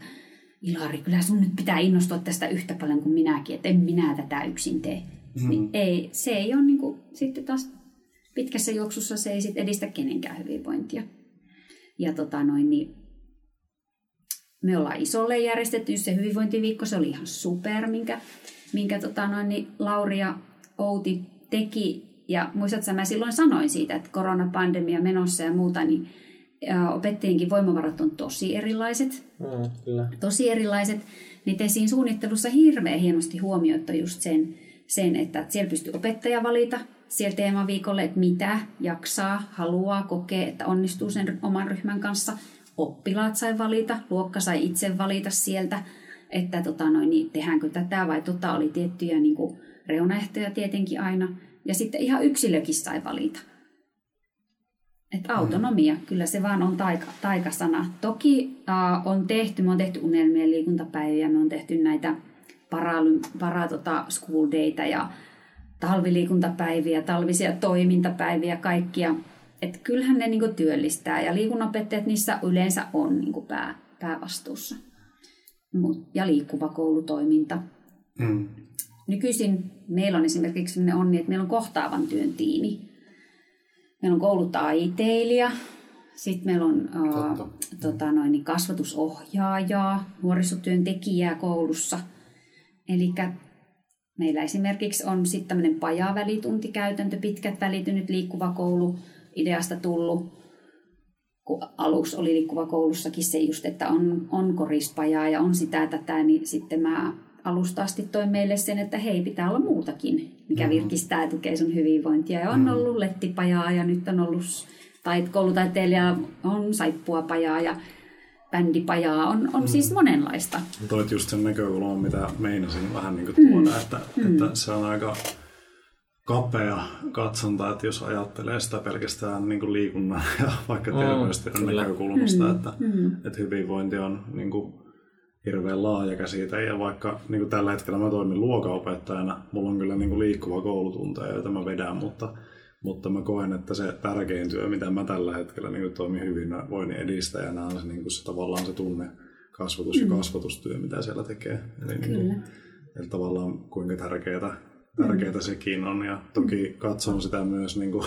Ilari, kyllä sun nyt pitää innostua tästä yhtä paljon kuin minäkin, että en minä tätä yksin tee. Mm. Niin ei, se ei ole niin kuin, sitten taas pitkässä juoksussa se ei sit edistä kenenkään hyvinvointia. Ja tota noin, niin me ollaan isolle järjestetty se hyvinvointiviikko, se oli ihan super, minkä, minkä tota noin, niin Lauri ja Outi teki. Ja muistatko, mä silloin sanoin siitä, että koronapandemia menossa ja muuta, niin opettajienkin voimavarat on tosi erilaiset. Mm, kyllä. Tosi erilaiset. Niin te siinä suunnittelussa hirveän hienosti huomioitte just sen, sen, että siellä pystyy opettaja valita siellä teemaviikolle, että mitä jaksaa, haluaa, kokee, että onnistuu sen oman ryhmän kanssa. Oppilaat sai valita, luokka sai itse valita sieltä, että tota noin, niin tehdäänkö tätä vai tota oli tiettyjä niin kuin reunaehtoja tietenkin aina. Ja sitten ihan yksilökin sai valita. Että autonomia, mm. kyllä se vaan on taika, taikasana. Toki uh, on tehty, me on tehty unelmien liikuntapäiviä, me on tehty näitä para, para tota, school dayta ja talviliikuntapäiviä, talvisia toimintapäiviä, kaikkia. Että kyllähän ne niinku työllistää ja liikunnanopettajat niissä yleensä on niinku pää, päävastuussa. Ja liikkuva koulutoiminta. Mm. Nykyisin meillä on esimerkiksi sellainen onni, että meillä on kohtaavan työn tiimi. Meillä on koulutaiteilija, sitten meillä on uh, tota noin, niin kasvatusohjaajaa, nuorisotyöntekijää koulussa. Eli meillä esimerkiksi on sitten tämmöinen pajavälituntikäytäntö, pitkät välitynyt liikkuva koulu ideasta tullut. Kun aluksi oli liikkuva koulussakin se just, että on, on korispajaa ja on sitä tätä, niin sitten mä alusta asti toi meille sen, että hei, pitää olla muutakin, mikä mm-hmm. virkistää ja tukee sun hyvinvointia. Ja on mm-hmm. ollut lettipajaa ja nyt on ollut tai koulutaiteilija on saippuapajaa ja bändipajaa, on, on mm. siis monenlaista. Toit just sen näkökulman, mitä meinasin vähän niin kuin tuoda, mm. että, mm. että se on aika kapea katsonta, että jos ajattelee sitä pelkästään niin kuin liikunnan ja vaikka terveystiedon mm, näkökulmasta, mm. että, mm. että hyvinvointi on niin kuin hirveän laaja käsite. Ja vaikka niin kuin tällä hetkellä mä toimin luokaopettajana, mulla on kyllä niin kuin liikkuva koulutunteja, joita mä vedän, mutta, mutta mä koen, että se tärkein työ, mitä mä tällä hetkellä niin kuin toimin hyvinvoinnin edistäjänä, on se, niin kuin se tavallaan se tunne kasvatus ja mm. kasvatustyö, mitä siellä tekee. Eli, niin kuin, eli tavallaan kuinka tärkeää, tärkeää mm. sekin on. Ja toki katson sitä myös niin kuin,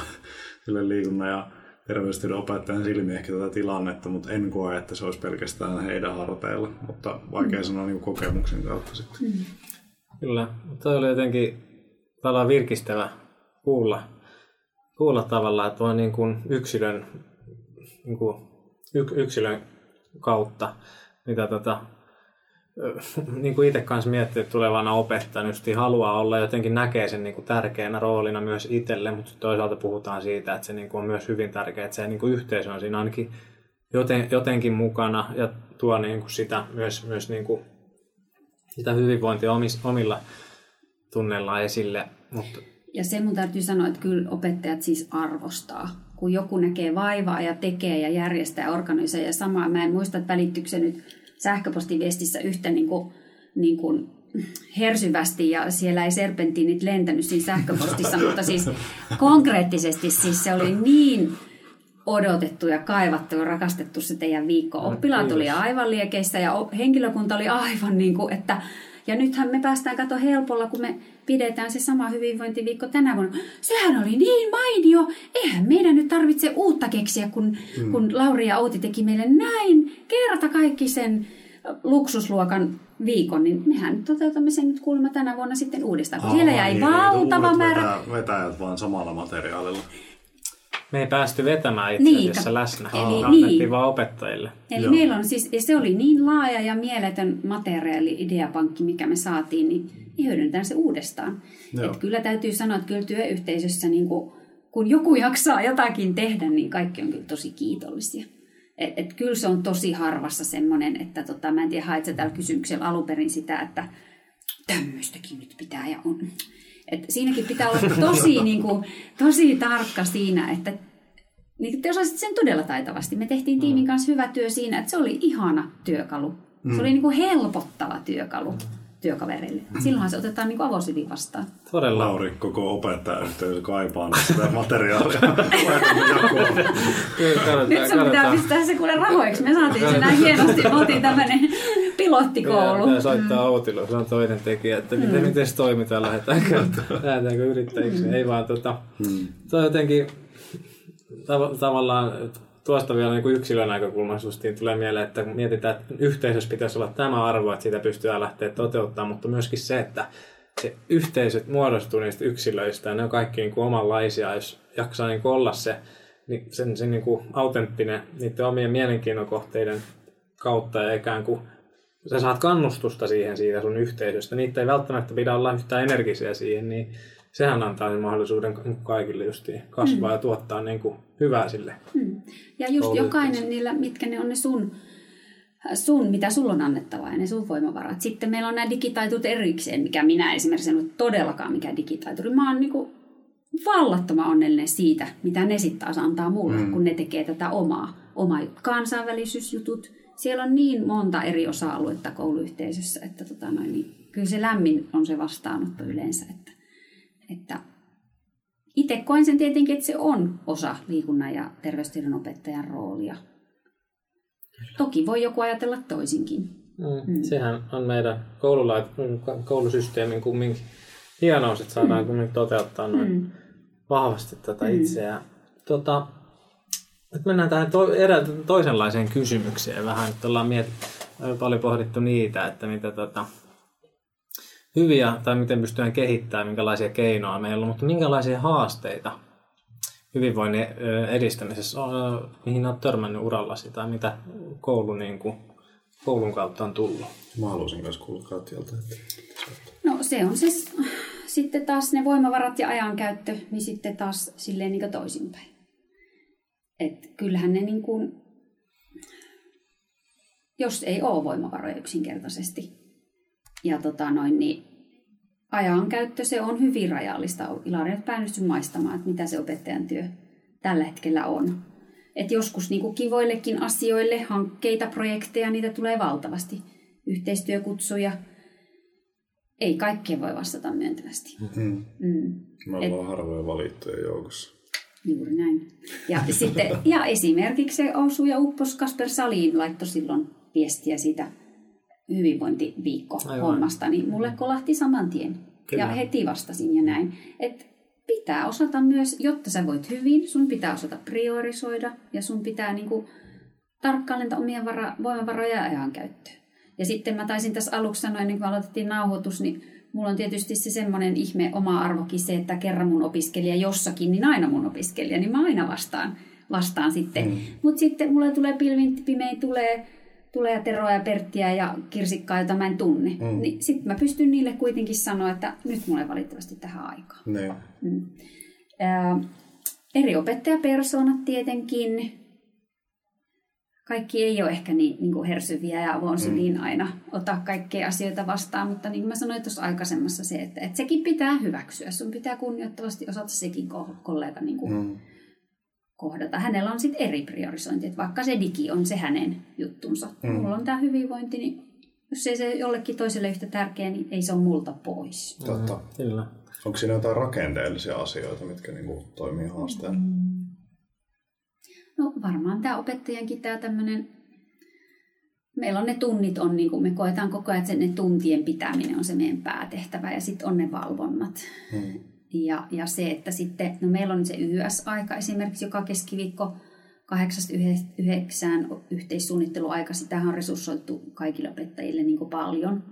liikunnan ja terveystiedon opettajan silmiin ehkä tätä tilannetta, mutta en koe, että se olisi pelkästään heidän harteilla, mutta vaikea mm. sanoa niin kokemuksen kautta sitten. Mm. Kyllä, mutta oli jotenkin tavallaan virkistävä kuulla, kuulla tavallaan, että on niin kuin yksilön niin kuin yksilön kautta, mitä tota, niin kuin itse kanssa miettii, että tulevana opettajana just haluaa olla jotenkin näkee sen niin kuin tärkeänä roolina myös itselle, mutta toisaalta puhutaan siitä, että se niin kuin on myös hyvin tärkeää, että se niin kuin yhteisö on siinä ainakin joten, jotenkin mukana ja tuo niin kuin sitä myös, myös niin kuin sitä hyvinvointia omilla tunnellaan esille. Mutta... Ja se mun täytyy sanoa, että kyllä opettajat siis arvostaa, kun joku näkee vaivaa ja tekee ja järjestää ja organisoi ja samaa. Mä en muista, että välittyykö se nyt sähköpostiviestissä yhtä niin kuin, niin kuin hersyvästi ja siellä ei serpentiinit lentänyt siinä sähköpostissa, mutta siis konkreettisesti siis se oli niin odotettu ja kaivattu ja rakastettu se teidän viikko. No, Oppilaat oli aivan liekeissä ja henkilökunta oli aivan niin kuin, että ja nythän me päästään kato helpolla, kun me pidetään se sama hyvinvointiviikko tänä vuonna. Sehän oli niin mainio. Eihän meidän nyt tarvitse uutta keksiä, kun, mm. kun Lauri ja Outi teki meille näin kerta kaikki sen luksusluokan viikon, niin mehän toteutamme sen nyt kuulemma tänä vuonna sitten uudestaan. Kun siellä jäi niin, valtava niin, määrä... Vetää, vetäjät vaan samalla materiaalilla. Me ei päästy vetämään itse niin, asiassa läsnä, eli, annettiin niin. vaan opettajille. Eli Joo. meillä on siis, ja se oli niin laaja ja mieletön materiaali, ideapankki, mikä me saatiin, niin, niin hyödyntään se uudestaan. Et kyllä täytyy sanoa, että kyllä työyhteisössä, niin kun, kun joku jaksaa jotakin tehdä, niin kaikki on kyllä tosi kiitollisia. Et, et kyllä se on tosi harvassa semmoinen, että tota, mä en tiedä, haet tällä kysymyksellä alunperin sitä, että tämmöistäkin nyt pitää ja on. Et siinäkin pitää olla tosi, niin kuin, tosi tarkka siinä, että niin te osaisit sen todella taitavasti. Me tehtiin tiimin mm. kanssa hyvä työ siinä, että se oli ihana työkalu. Se oli mm. niin kuin helpottava työkalu työkaverille. Silloinhan se otetaan niin avosylin vastaan. Todella. Lauri, koko opettajayhteisö kaipaa sitä materiaalia. Nyt sun pitää pistää se kuule rahoiksi. Me saatiin se näin hienosti. Me oltiin tämmöinen pilottikoulu. Pitää soittaa mm. Outilo, se on toinen tekijä, että miten, mm. miten se toimitaan, lähdetäänkö, lähdetäänkö yrittäjiksi. Mm. Ei vaan tota, mm. toi jotenkin tav- tavallaan tuosta vielä niin kuin yksilön näkökulmasta tulee mieleen, että mietitään, että yhteisössä pitäisi olla tämä arvo, että sitä pystyy lähteä toteuttamaan, mutta myöskin se, että se yhteisöt muodostuu niistä yksilöistä ja ne on kaikki niin kuin omanlaisia, jos jaksaa niin kuin olla se, niin sen, sen niin kuin autenttinen niiden omien mielenkiinnon kohteiden kautta ja ikään kuin sä saat kannustusta siihen siitä sun yhteisöstä. Niitä ei välttämättä pidä olla yhtään energisiä siihen, niin sehän antaa sen mahdollisuuden kaikille justiin kasvaa mm. ja tuottaa niin kuin hyvää sille. Mm. Ja just jokainen niillä, mitkä ne on ne sun, sun, mitä sulla on annettavaa ja ne sun voimavarat. Sitten meillä on nämä digitaitut erikseen, mikä minä esimerkiksi en ole todellakaan mikään digitaituri. Mä oon niin kuin vallattoman onnellinen siitä, mitä ne sitten taas antaa mulle, mm. kun ne tekee tätä omaa, omaa kansainvälisyysjutut. Siellä on niin monta eri osa-aluetta kouluyhteisössä, että tota noin, niin kyllä se lämmin on se vastaanotto yleensä. Että että itse koen sen tietenkin, että se on osa liikunnan ja terveystiedon opettajan roolia. Toki voi joku ajatella toisinkin. Mm, mm. Sehän on meidän koululait- koulusysteemin kumminkin hienous, että saadaan mm. kumminkin toteuttaa noin mm. vahvasti tätä mm. itseään. Tota, nyt mennään tähän to- erä- toisenlaiseen kysymykseen vähän. Nyt ollaan miet- paljon pohdittu niitä, että mitä tota, hyviä tai miten pystytään kehittämään, minkälaisia keinoja meillä on, mutta minkälaisia haasteita hyvinvoinnin edistämisessä, mihin olet törmännyt urallasi tai mitä koulu, niin kuin, koulun kautta on tullut? Mä haluaisin myös kuulla Katjalta. Että... No se on siis sitten taas ne voimavarat ja ajankäyttö, niin sitten taas silleen niin toisinpäin. Et kyllähän ne niin kuin, jos ei ole voimavaroja yksinkertaisesti, ja tota noin, niin ajankäyttö se on hyvin rajallista. Ilari on päänyt maistamaan, että mitä se opettajan työ tällä hetkellä on. Et joskus niin kuin kivoillekin asioille, hankkeita, projekteja, niitä tulee valtavasti. Yhteistyökutsuja. Ei kaikkea voi vastata myöntävästi. Mm-hmm. Mm. Me ollaan Et, harvoja valittuja joukossa. Juuri näin. Ja, sitten, ja esimerkiksi se Ousu ja Uppos Kasper Saliin laittoi silloin viestiä siitä hyvinvointiviikko Aivan. hommasta, niin mulle kolahti saman tien. Kyllä. Ja heti vastasin ja näin. Että pitää osata myös, jotta sä voit hyvin, sun pitää osata priorisoida ja sun pitää niinku tarkkailla omia vara, voimavaroja ja ajankäyttöä. Ja sitten mä taisin tässä aluksi sanoa, ennen kuin aloitettiin nauhoitus, niin mulla on tietysti se semmoinen ihme oma arvokin se, että kerran mun opiskelija jossakin, niin aina mun opiskelija, niin mä aina vastaan vastaan sitten. Mm. Mutta sitten mulle tulee pilvin pimein, tulee, tulee Teroa ja Perttiä ja Kirsikkaa, jota mä en tunne. Mm. Niin sitten mä pystyn niille kuitenkin sanoa, että nyt mulle ei valitettavasti tähän aikaan. Niin. Mm. Ää, eri opettajapersoonat tietenkin. Kaikki ei ole ehkä niin, niin kuin hersyviä ja avoinsyliin mm. aina ottaa kaikkea asioita vastaan, mutta niin kuin mä sanoin tuossa aikaisemmassa se, että, että sekin pitää hyväksyä. Sun pitää kunnioittavasti osata sekin kollega niin kuin mm. Kohdata. Hänellä on sitten eri priorisointi, että vaikka se digi on se hänen juttunsa. Mm. Mulla on tämä hyvinvointi, niin jos ei se jollekin toiselle yhtä tärkeä, niin ei se ole multa pois. Totta. Mm, kyllä. Onko siinä jotain rakenteellisia asioita, mitkä niinku toimii haasteena? Mm. No varmaan tämä opettajankin tämä tämmöinen, meillä on ne tunnit, on niin kuin me koetaan koko ajan, että ne tuntien pitäminen on se meidän päätehtävä ja sitten on ne valvonnat. Hmm. Ja, ja se, että sitten, no meillä on se YS-aika esimerkiksi joka keskiviikko 8-9 yhteissuunnitteluaika, sitä on resurssoitu kaikille opettajille niin kuin paljon.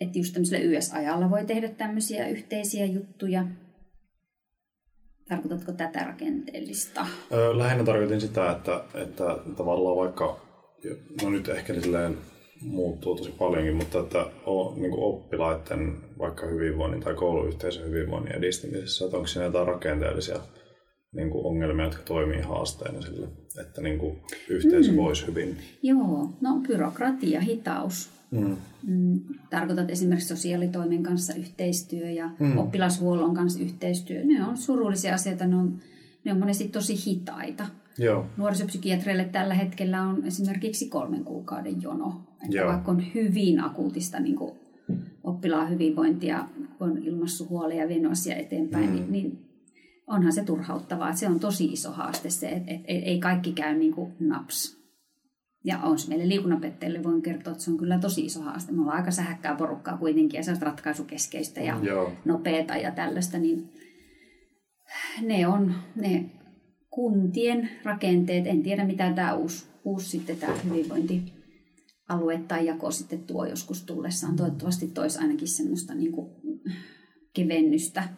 Että just tämmöisellä YS-ajalla voi tehdä tämmöisiä yhteisiä juttuja. Tarkoitatko tätä rakenteellista? Lähinnä tarkoitin sitä, että, että tavallaan vaikka, no nyt ehkä silleen muuttuu tosi paljonkin, mutta että on, niin kuin oppilaiden vaikka hyvinvoinnin tai kouluyhteisön hyvinvoinnin edistämisessä, että onko siinä jotain rakenteellisia niin kuin ongelmia, jotka toimii haasteena sille, että niin kuin yhteisö mm. voisi hyvin? Joo, no byrokratia, hitaus. Mm. Mm, tarkoitat esimerkiksi sosiaalitoimen kanssa yhteistyö ja mm. oppilashuollon kanssa yhteistyö. Ne on surullisia asioita, ne on, ne on monesti tosi hitaita. Joo. Nuorisopsykiatreille tällä hetkellä on esimerkiksi kolmen kuukauden jono. Että Joo. vaikka on hyvin akuutista niin kuin oppilaan hyvinvointia, kun on ilmassut huolia ja vienyt asia eteenpäin, mm. niin, niin onhan se turhauttavaa. Että se on tosi iso haaste se, että et, et, ei kaikki käy niin kuin naps. Ja on se meille liikunnanopettajille, voin kertoa, että se on kyllä tosi iso haaste. Me ollaan aika sähäkkää porukkaa kuitenkin ja se on ratkaisukeskeistä ja Joo. nopeata ja tällaista, niin ne on ne kuntien rakenteet. En tiedä, mitä tämä uusi, uusi sitten tämä hyvinvointi alue tai jako sitten tuo joskus tullessaan. Toivottavasti toisi ainakin semmoista niin kuin kevennystä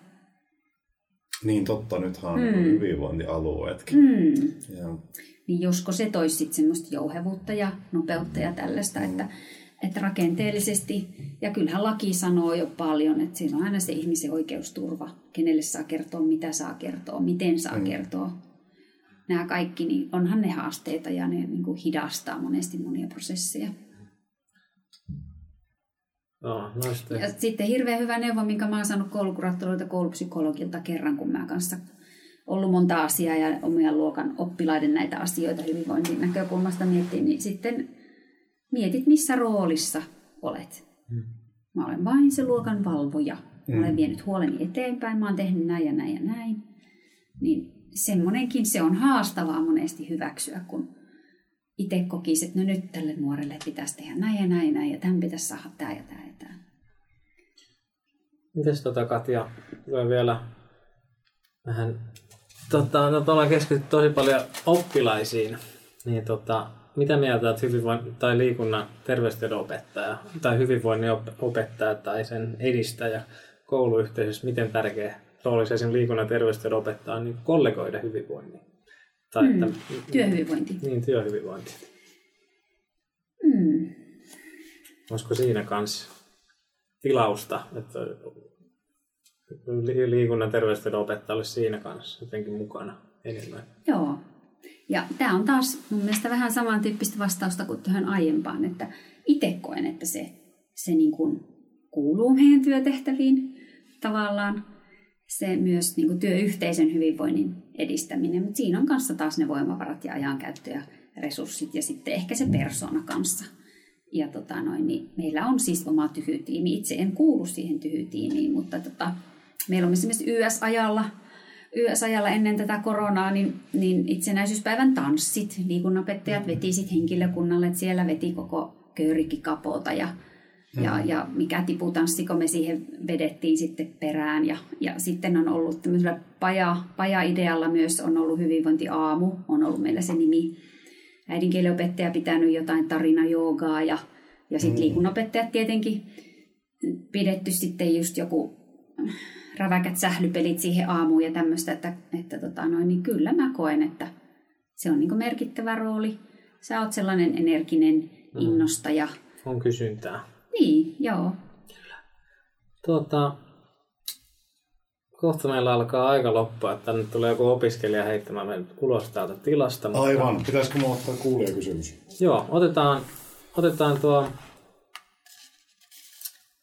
niin totta, nythän on mm. hyvinvointialueetkin. Mm. Ja. Niin josko se toisi sitten semmoista jouhevuutta ja nopeutta ja tällaista, mm. että, että rakenteellisesti, ja kyllähän laki sanoo jo paljon, että siinä on aina se ihmisen oikeusturva, kenelle saa kertoa, mitä saa kertoa, miten saa mm. kertoa. Nämä kaikki, niin onhan ne haasteita ja ne niin kuin hidastaa monesti monia prosesseja. No, no sitten. Ja sitten hirveän hyvä neuvo, minkä mä oon saanut koulukuraattorilta koulupsykologilta kerran, kun mä kanssa ollut monta asiaa ja omia luokan oppilaiden näitä asioita hyvinvoinnin näkökulmasta miettii, niin sitten mietit, missä roolissa olet. Hmm. Mä olen vain se luokan valvoja. Mä olen hmm. vienyt huoleni eteenpäin, mä oon tehnyt näin ja näin ja näin. Niin semmoinenkin se on haastavaa monesti hyväksyä, kun itse kokisi, että no nyt tälle nuorelle pitäisi tehdä näin ja näin ja näin ja tämän pitäisi saada tämä ja tämä ja tämä. Mites tota Katja, tulee vielä vähän, tota, no ollaan keskitytty tosi paljon oppilaisiin, niin tota, mitä mieltä olet hyvinvoin, tai liikunnan terveystiedon opettaja tai hyvinvoinnin opettaja tai sen edistäjä kouluyhteisössä, miten tärkeä rooli se esimerkiksi liikunnan opettaja on niin kollegoida hyvinvoinnin? Tai mm. että, työhyvinvointi. Niin, työhyvinvointi. Mm. Olisiko siinä kanssa tilausta, että liikunnan terveystiedon opettaja olisi siinä kanssa jotenkin mukana enemmän? Joo. Ja tämä on taas mun mielestä vähän samantyyppistä vastausta kuin tähän aiempaan, että itse koen, että se, se niin kuin kuuluu meidän työtehtäviin tavallaan se myös niin kuin työyhteisön hyvinvoinnin edistäminen, mutta siinä on kanssa taas ne voimavarat ja ajankäyttö ja resurssit ja sitten ehkä se persona kanssa. Ja tota noin, niin meillä on siis oma tyhytiimi. Itse en kuulu siihen tyhytiimiin, mutta tota, meillä on esimerkiksi YS-ajalla, YS-ajalla ennen tätä koronaa, niin, niin itsenäisyyspäivän tanssit, liikunnanopettajat veti sitten henkilökunnalle, että siellä veti koko köyrikki kapota ja ja, mm. ja mikä tiputanssi, kun me siihen vedettiin sitten perään. Ja, ja sitten on ollut tämmöisellä paja, paja-idealla myös on ollut hyvinvointiaamu, on ollut meillä se nimi. Äidinkielenopettaja pitänyt jotain tarina-joogaa ja, ja sitten mm. liikunnopettajat tietenkin pidetty sitten just joku räväkät sählypelit siihen aamuun ja tämmöistä, että, että tota noin, niin kyllä mä koen, että se on niin merkittävä rooli. Sä oot sellainen energinen innostaja. On kysyntää. Niin, joo. Tuota, kohta meillä alkaa aika loppua, että tänne tulee joku opiskelija heittämään meidät ulos täältä tilasta. Mutta... Aivan. Pitäisikö mulla ottaa kuulijakysymys? Joo, otetaan, otetaan tuo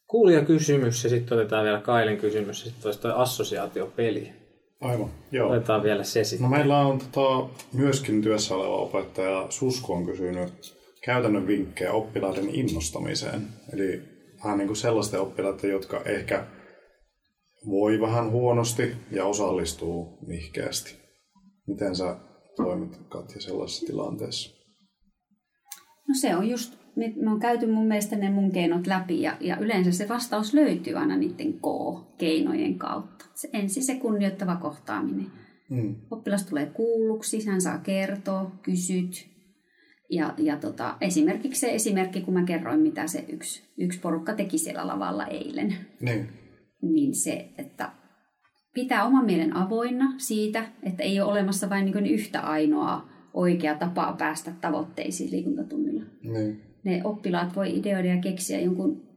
kuulijakysymys ja sitten otetaan vielä Kailin kysymys ja sitten olisi tuo assosiaatiopeli. Aivan, joo. Otetaan vielä se sitten. No meillä on tota, myöskin työssä oleva opettaja Susku on kysynyt käytännön vinkkejä oppilaiden innostamiseen. Eli vähän niin kuin sellaisten oppilaiden, jotka ehkä voi vähän huonosti ja osallistuu nihkeästi. Miten sä toimit, Katja, sellaisessa tilanteessa? No se on just, me, me on käyty mun mielestä ne mun keinot läpi ja, ja yleensä se vastaus löytyy aina niiden K-keinojen kautta. Se, ensin se kunnioittava kohtaaminen. Mm. Oppilas tulee kuulluksi, hän saa kertoa, kysyt. Ja, ja tota, esimerkiksi se esimerkki, kun mä kerroin, mitä se yksi, yksi porukka teki siellä lavalla eilen. Niin. Niin se, että pitää oman mielen avoinna siitä, että ei ole olemassa vain niin yhtä ainoaa oikea tapaa päästä tavoitteisiin liikuntatunnilla. Niin. Ne oppilaat voi ideoida ja keksiä jonkun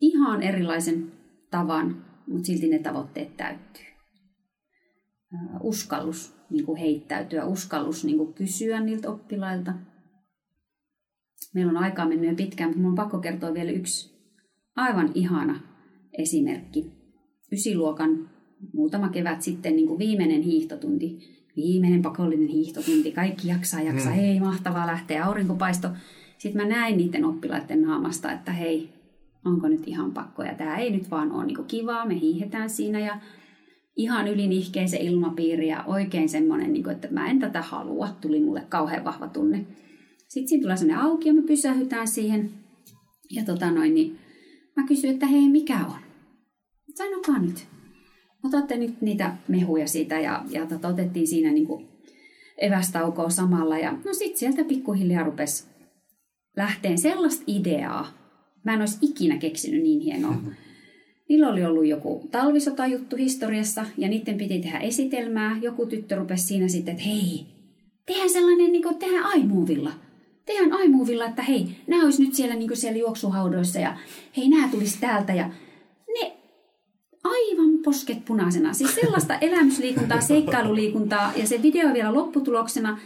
ihan erilaisen tavan, mutta silti ne tavoitteet täyttyy. Uskallus niin kuin heittäytyä, uskallus niin kuin kysyä niiltä oppilailta. Meillä on aikaa mennyt jo pitkään, mutta minun on pakko kertoa vielä yksi aivan ihana esimerkki. Ysiluokan muutama kevät sitten niin kuin viimeinen hiihtotunti viimeinen pakollinen hiihtotunti, kaikki jaksaa, jaksaa, mm. hei mahtavaa lähteä, aurinkopaisto. Sitten mä näin niiden oppilaiden naamasta, että hei, onko nyt ihan pakko ja tämä ei nyt vaan ole niin kivaa, me hiihetään siinä ja ihan ylinihkeä se ilmapiiri ja oikein semmoinen, niin että mä en tätä halua, tuli mulle kauhean vahva tunne. Sitten siinä tulee sellainen auki ja me pysähytään siihen ja tota noin, niin mä kysyin, että hei, mikä on? Sanokaa nyt otatte nyt niitä mehuja siitä ja, ja tota, otettiin siinä niin kuin evästaukoa samalla. Ja no sitten sieltä pikkuhiljaa rupesi lähteen sellaista ideaa. Mä en olisi ikinä keksinyt niin hienoa. Mm-hmm. Niillä oli ollut joku talvisota-juttu historiassa ja niiden piti tehdä esitelmää. Joku tyttö rupesi siinä sitten, että hei, tehdään sellainen, niin kuin, tehdään iMovilla. Tehdään iMovilla, että hei, nämä olisi nyt siellä, niin siellä juoksuhaudoissa ja hei, nämä tulisi täältä. Ja ne aivan posket punaisena. Siis sellaista elämysliikuntaa, seikkailuliikuntaa ja se video vielä lopputuloksena.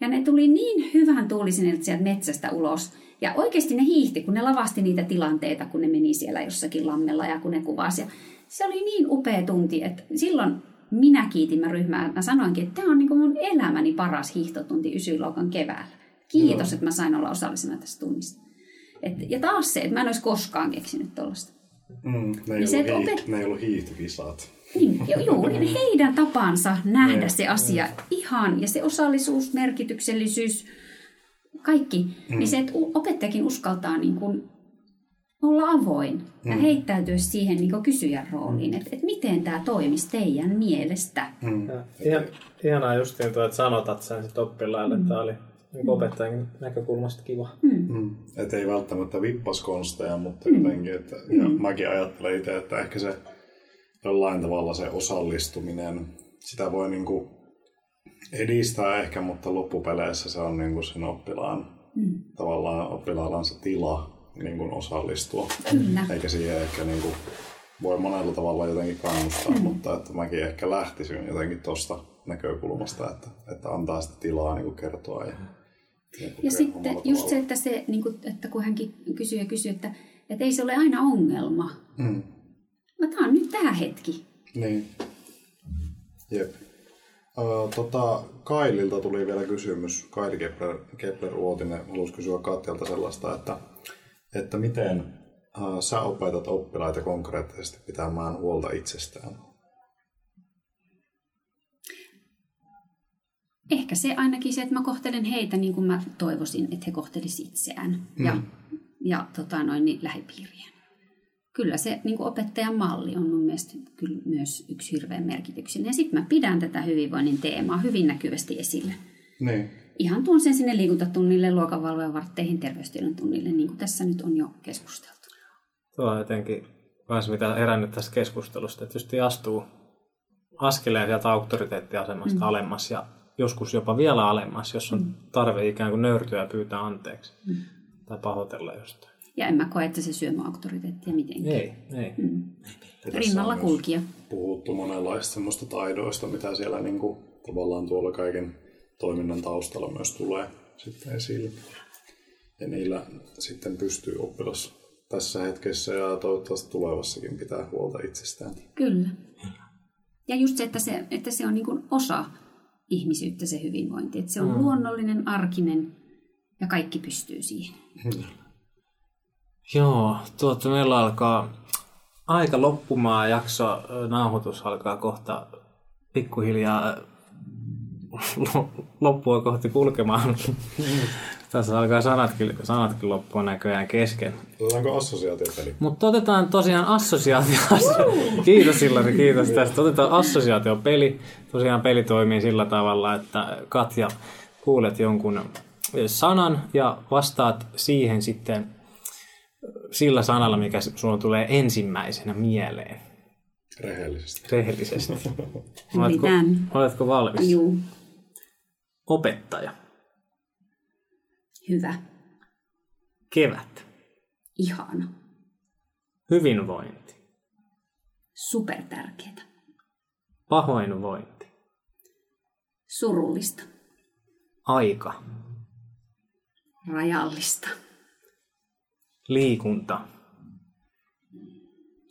Ja ne tuli niin hyvän tuulisin sieltä metsästä ulos. Ja oikeasti ne hiihti, kun ne lavasti niitä tilanteita, kun ne meni siellä jossakin lammella ja kun ne kuvasi. Ja se oli niin upea tunti, että silloin minä kiitin mä ryhmää. Mä sanoinkin, että tämä on niin mun elämäni paras hiihtotunti ysyluokan keväällä. Kiitos, Joo. että mä sain olla osallisena tässä tunnissa. Et, ja taas se, että mä en olisi koskaan keksinyt tuollaista. Mm, ne, ei niin se, opet... ne ei ollut hiihtokisat. Niin, joo, niin heidän tapansa nähdä ne, se asia ne. ihan, ja se osallisuus, merkityksellisyys, kaikki, mm. niin se, että opettajakin uskaltaa niin kuin olla avoin mm. ja heittäytyä siihen niin kysyjän rooliin, että, että miten tämä toimisi teidän mielestä. Mm. Ja, ihan, ihanaa justiin tuo, että sanotat sen sitten oppilaille, mm. että tämä oli niin opettajan näkökulmasta kiva. Mm. Mm. Että ei välttämättä vippaskonsteja, mutta mm. jotenkin, että mm. ja mäkin ajattelen itse, että ehkä se jollain tavalla se osallistuminen, sitä voi niinku edistää ehkä, mutta loppupeleissä se on niinku sen oppilaan, mm. tavallaan oppilaalla se tila niinku osallistua. Kyllä. Eikä siihen ehkä niinku voi monella tavalla jotenkin kannustaa, mm. mutta että mäkin ehkä lähtisin jotenkin tuosta näkökulmasta, että, että antaa sitä tilaa niin kuin kertoa ja niin ja sitten just se, että, se, niin kuin, että kun hänkin kysyy ja kysyy, että, että ei se ole aina ongelma. Mm. No, tämä on nyt tämä hetki. Niin. Jep. Tota, Kaililta tuli vielä kysymys. Kaili Kepler, Kepler Uotinen halusi kysyä Katjalta sellaista, että, että miten sä opetat oppilaita konkreettisesti pitämään huolta itsestään? ehkä se ainakin se, että mä kohtelen heitä niin kuin mä toivoisin, että he kohtelisivat itseään mm. ja, ja tota, noin, niin, lähipiiriä. Kyllä se niin kuin opettajan malli on mun mielestä kyllä myös yksi hirveän merkityksellinen. Ja sitten mä pidän tätä hyvinvoinnin teemaa hyvin näkyvästi esille. Niin. Ihan tuon sen sinne liikuntatunnille, luokanvalvojan vartteihin, terveystiedon tunnille, niin kuin tässä nyt on jo keskusteltu. Tuo on jotenkin kanssa mitä herännyt tästä keskustelusta, että just astuu askeleen sieltä auktoriteettiasemasta mm. alemmas ja joskus jopa vielä alemmas, jos on tarve ikään kuin nöyrtyä ja pyytää anteeksi mm. tai pahoitella jostain. Ja en mä koe, että se syö mun auktoriteettia mitenkään. Ei, ei. Mm. Rinnalla kulkija. Puhuttu monenlaista semmoista taidoista, mitä siellä niin kuin, tavallaan tuolla kaiken toiminnan taustalla myös tulee sitten esille. Ja niillä sitten pystyy oppilas tässä hetkessä ja toivottavasti tulevassakin pitää huolta itsestään. Kyllä. Ja just se, että se, että se on niin kuin osa ihmisyyttä se hyvinvointi. Että se on mm. luonnollinen, arkinen ja kaikki pystyy siihen. Mm. Joo, tuota, meillä alkaa aika loppumaan jakso, nauhoitus alkaa kohta pikkuhiljaa loppua kohti kulkemaan. Tässä alkaa sanatkin, sanatkin loppua näköjään kesken. Otetaanko assosiaatiopeli? Mutta otetaan tosiaan assosiaatio. kiitos Sillari, kiitos tästä. Otetaan assosiaatiopeli. Tosiaan peli toimii sillä tavalla, että Katja, kuulet jonkun sanan ja vastaat siihen sitten sillä sanalla, mikä sinulla tulee ensimmäisenä mieleen. Rehellisesti. Rehellisesti. oletko, oletko valmis? Joo. Opettaja. Hyvä. Kevät. Ihana. Hyvinvointi. Supertärkeää. Pahoinvointi. Surullista. Aika. Rajallista. Liikunta.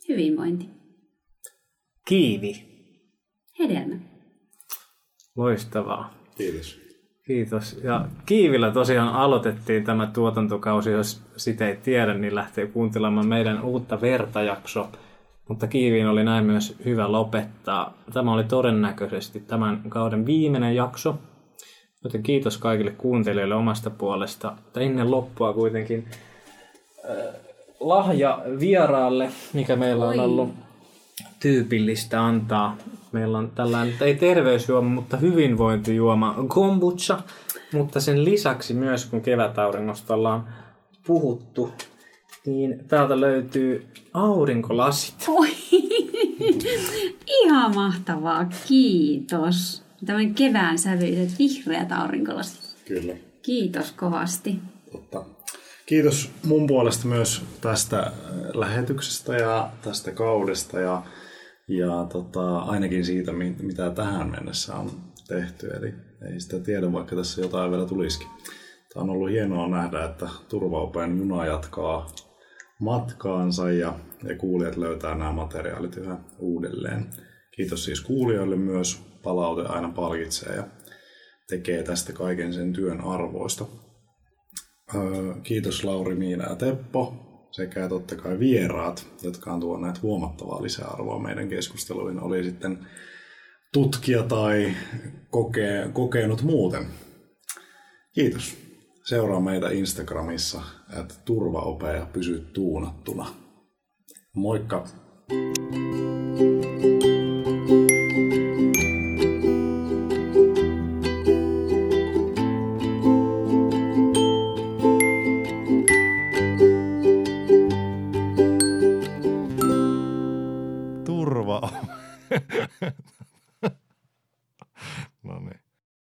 Hyvinvointi. Kiivi. Hedelmä. Loistavaa. Kiitos. Kiitos. Ja Kiivillä tosiaan aloitettiin tämä tuotantokausi, jos sitä ei tiedä, niin lähtee kuuntelemaan meidän uutta vertajakso. Mutta Kiiviin oli näin myös hyvä lopettaa. Tämä oli todennäköisesti tämän kauden viimeinen jakso. Joten kiitos kaikille kuuntelijoille omasta puolesta. Mutta ennen loppua kuitenkin äh, lahja vieraalle, mikä meillä on ollut tyypillistä antaa. Meillä on tällainen, ei terveysjuoma, mutta hyvinvointijuoma kombucha, mutta sen lisäksi myös kun kevätauringosta ollaan puhuttu, niin täältä löytyy aurinkolasit. Oi, ihan mahtavaa, kiitos. Tämmöinen kevään sävyiset vihreät aurinkolasit. Kyllä. Kiitos kovasti. Totta. Kiitos mun puolesta myös tästä lähetyksestä ja tästä kaudesta ja ja tota, ainakin siitä, mitä tähän mennessä on tehty. Eli ei sitä tiedä, vaikka tässä jotain vielä tulisikin. Tämä on ollut hienoa nähdä, että turvaupeen juna jatkaa matkaansa ja, ja kuulijat löytää nämä materiaalit yhä uudelleen. Kiitos siis kuulijoille myös. Palaute aina palkitsee ja tekee tästä kaiken sen työn arvoista. Kiitos Lauri, Miina ja Teppo sekä totta kai vieraat, jotka on tuoneet huomattavaa lisäarvoa meidän keskusteluihin, oli sitten tutkija tai koke, kokenut muuten. Kiitos. Seuraa meitä Instagramissa, että turvaope ja pysy tuunattuna. Moikka! thank you